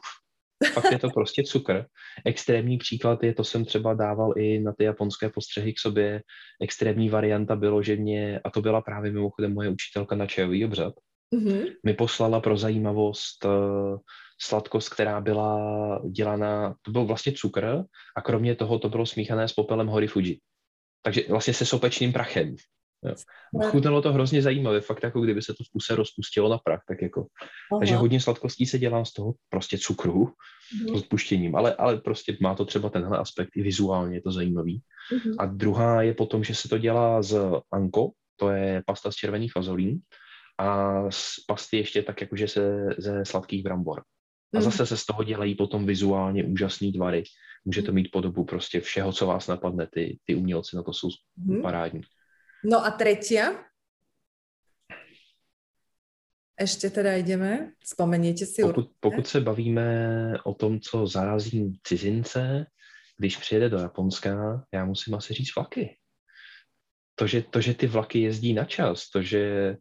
Fakt je to prostě cukr. Extrémní příklad je, to jsem třeba dával i na ty japonské postřehy k sobě, extrémní varianta bylo, že mě, a to byla právě mimochodem moje učitelka na čajový obřad, mm-hmm. mi poslala pro zajímavost uh, sladkost, která byla dělaná, to byl vlastně cukr a kromě toho to bylo smíchané s popelem hory Fuji. Takže vlastně se sopečným prachem. Jo. Chutnalo to hrozně zajímavě, fakt jako kdyby se to v kuse rozpustilo na prach, tak jako. Aha. Takže hodně sladkostí se dělá z toho prostě cukru mhm. s odpuštěním, ale, ale prostě má to třeba tenhle aspekt i vizuálně, je to zajímavý. Mhm. A druhá je potom, že se to dělá z anko, to je pasta z červených fazolí, a z pasty ještě tak jakože se ze sladkých brambor. A mhm. zase se z toho dělají potom vizuálně úžasný tvary. Může to mít podobu prostě všeho, co vás napadne. Ty, ty umělci na to jsou parádní. No a tretia? Ještě teda jdeme, vzpomeniete si pokud, pokud se bavíme o tom, co zarazí cizince, když přijede do Japonska, já musím asi říct vlaky. To, že, to, že ty vlaky jezdí na čas, to, že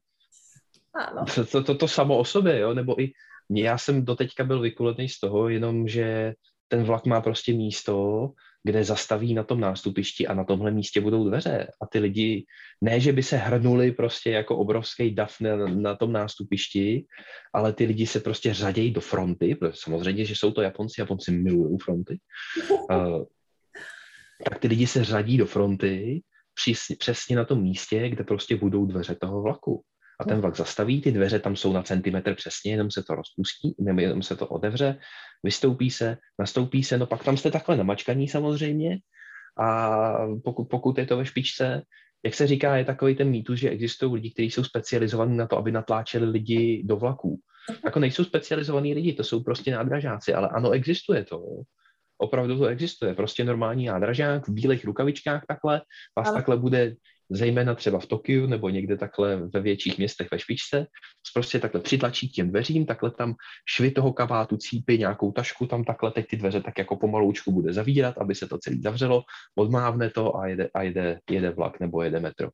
ano. To, to, to, to samo o sobě, jo? nebo i já jsem doteďka byl vykulený z toho, jenom že ten vlak má prostě místo, kde zastaví na tom nástupišti a na tomhle místě budou dveře. A ty lidi, ne, že by se hrnuli prostě jako obrovský dav na, na tom nástupišti, ale ty lidi se prostě řadějí do fronty, protože samozřejmě, že jsou to Japonci, Japonci milují fronty, uh, tak ty lidi se řadí do fronty přesně, přesně na tom místě, kde prostě budou dveře toho vlaku a ten vlak zastaví, ty dveře tam jsou na centimetr přesně, jenom se to rozpustí, nebo jenom se to otevře, vystoupí se, nastoupí se, no pak tam jste takhle namačkaní samozřejmě a pokud, pokud je to ve špičce, jak se říká, je takový ten mýtus, že existují lidi, kteří jsou specializovaní na to, aby natláčeli lidi do vlaků. Jako nejsou specializovaní lidi, to jsou prostě nádražáci, ale ano, existuje to. Opravdu to existuje. Prostě normální nádražák v bílých rukavičkách takhle, vás ale... takhle bude zejména třeba v Tokiu nebo někde takhle ve větších městech ve špičce, prostě takhle přitlačí k těm dveřím, takhle tam švy toho kabátu cípy, nějakou tašku, tam takhle teď ty dveře tak jako pomaloučku bude zavírat, aby se to celý zavřelo, odmávne to a jede, a jede, jede vlak nebo jede metro.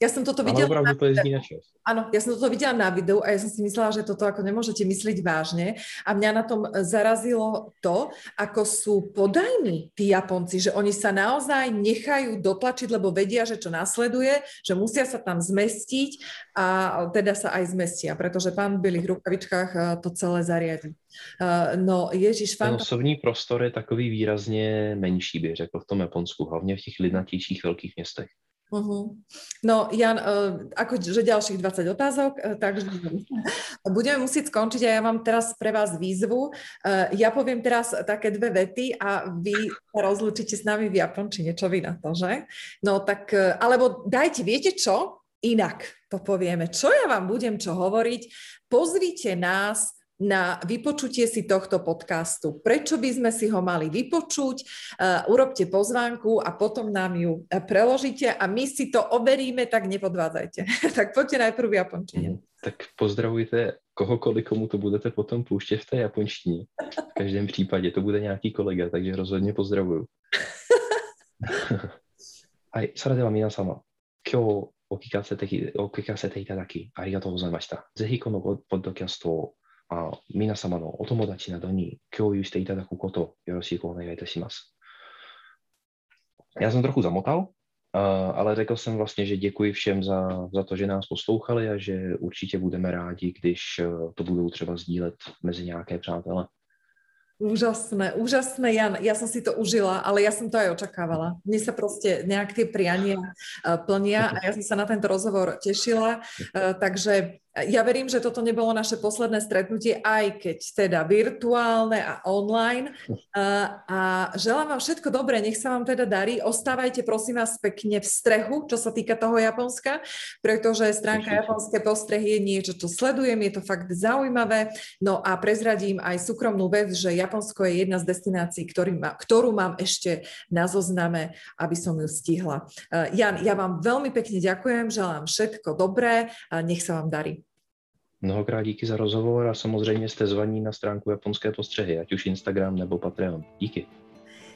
Ja som toto videla... Ale opravdu to jezdí na čas. Áno, ja som toto videla na videu a ja som si myslela, že toto ako nemôžete mysliť vážne. A mňa na tom zarazilo to, ako sú podajní tí Japonci, že oni sa naozaj nechajú dotlačiť, lebo vedia, že čo nasleduje, že musia sa tam zmestiť a teda sa aj zmestia, pretože pán v bielých rukavičkách eh, to celé zariadí. Uh, no, Ježíš, Ten osobní prostor je takový výrazně menší, bych řekl, v tom Japonsku, hlavně v těch lidnatějších velkých městech. Uh-huh. No, Jan, uh, akože ďalších 20 otázok, uh, takže budeme musieť skončiť a ja mám teraz pre vás výzvu. Uh, ja poviem teraz také dve vety a vy rozlučíte s nami v japončine, čo vy na to, že? No tak, uh, alebo dajte, viete čo? Inak to povieme. Čo ja vám budem čo hovoriť? Pozvite nás na vypočutie si tohto podcastu. Prečo by sme si ho mali vypočuť? Uh, urobte pozvánku a potom nám ju e, preložíte a my si to overíme, tak nepodvádzajte. tak poďte najprv v japončine. Mm, tak pozdravujte kohokoliv, komu to budete potom pouštět v té japonštině. V každém případě to bude nějaký kolega, takže rozhodně pozdravuju. はい、それでは皆様、今日お聞かせてお聞かせていただきありがとうございました。ぜひこのポッドキャストを あ皆様のお友達などに共有していただくことよろしくお願いいたします。Já jsem trochu zamotal, ale řekl jsem vlastně, že děkuji všem za, za to, že nás poslouchali a že určitě budeme rádi, když to budou třeba sdílet mezi nějaké přátele. Úžasné, úžasné, Jan. Ja som si to užila, ale ja som to aj očakávala. Mne sa proste nejak tie priania plnia a ja som sa na tento rozhovor tešila. Takže ja verím, že toto nebolo naše posledné stretnutie, aj keď teda virtuálne a online. A želám vám všetko dobré, nech sa vám teda darí. Ostávajte prosím vás pekne v strehu, čo sa týka toho Japonska, pretože stránka Japonské postrehy je niečo, čo sledujem, je to fakt zaujímavé. No a prezradím aj súkromnú vec, že Japonsko je jedna z destinácií, ktorý ktorú mám ešte na zozname, aby som ju stihla. Jan, ja vám veľmi pekne ďakujem, želám všetko dobré a nech sa vám darí. Mnohokrát díky za rozhovor a samozřejmě jste zvaní na stránku Japonské postřehy, ať už Instagram nebo Patreon. Díky.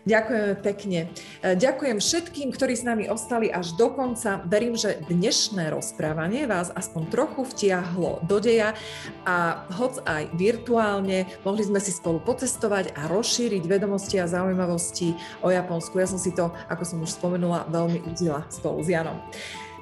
Ďakujeme pekne. E, ďakujem všetkým, ktorí s nami ostali až do konca. Verím, že dnešné rozprávanie vás aspoň trochu vtiahlo do deja a hoc aj virtuálne mohli sme si spolu pocestovať a rozšíriť vedomosti a zaujímavosti o Japonsku. Ja som si to, ako som už spomenula, veľmi užila spolu s Janom.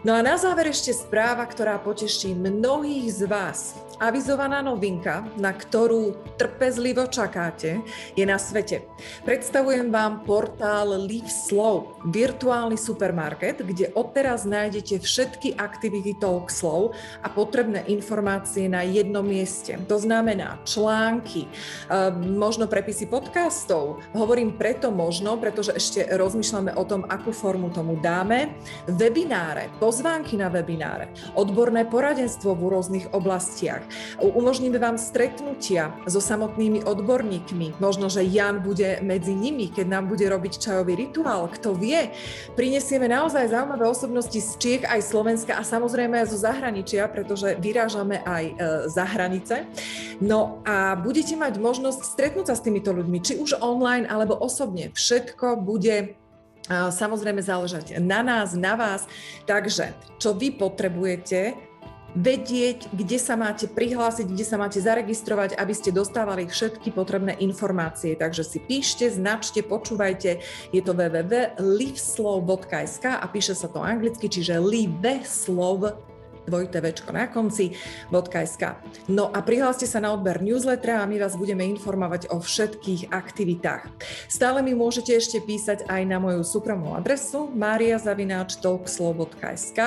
No a na záver ešte správa, ktorá poteší mnohých z vás. Avizovaná novinka, na ktorú trpezlivo čakáte, je na svete. Predstavujem vám portál Live Slow, virtuálny supermarket, kde odteraz nájdete všetky aktivity Talk Slow a potrebné informácie na jednom mieste. To znamená články, ehm, možno prepisy podcastov. Hovorím preto možno, pretože ešte rozmýšľame o tom, akú formu tomu dáme. Webináre, pozvánky na webináre, odborné poradenstvo v rôznych oblastiach. Umožníme vám stretnutia so samotnými odborníkmi. Možno, že Jan bude medzi nimi, keď nám bude robiť čajový rituál. Kto vie, prinesieme naozaj zaujímavé osobnosti z Čiech aj Slovenska a samozrejme aj zo zahraničia, pretože vyrážame aj e, za hranice. No a budete mať možnosť stretnúť sa s týmito ľuďmi, či už online alebo osobne. Všetko bude samozrejme záležať na nás, na vás. Takže, čo vy potrebujete, vedieť, kde sa máte prihlásiť, kde sa máte zaregistrovať, aby ste dostávali všetky potrebné informácie. Takže si píšte, značte, počúvajte. Je to www.liveslow.sk a píše sa to anglicky, čiže liveslov dvojité večko na konci, .sk. No a prihláste sa na odber newslettera a my vás budeme informovať o všetkých aktivitách. Stále mi môžete ešte písať aj na moju súkromnú adresu mariazavináčtalkslow.sk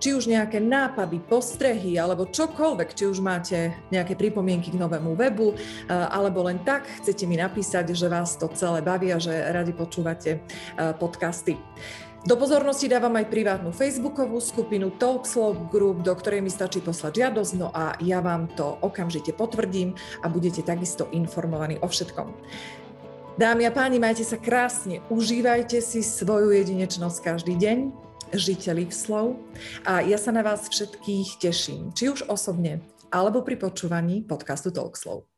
či už nejaké nápady, postrehy alebo čokoľvek, či už máte nejaké pripomienky k novému webu alebo len tak chcete mi napísať, že vás to celé baví a že radi počúvate podcasty. Do pozornosti dávam aj privátnu facebookovú skupinu Talkslow Group, do ktorej mi stačí poslať žiadosť, no a ja vám to okamžite potvrdím a budete takisto informovaní o všetkom. Dámy a páni, majte sa krásne, užívajte si svoju jedinečnosť každý deň žite live a ja sa na vás všetkých teším, či už osobne, alebo pri počúvaní podcastu Talkslow.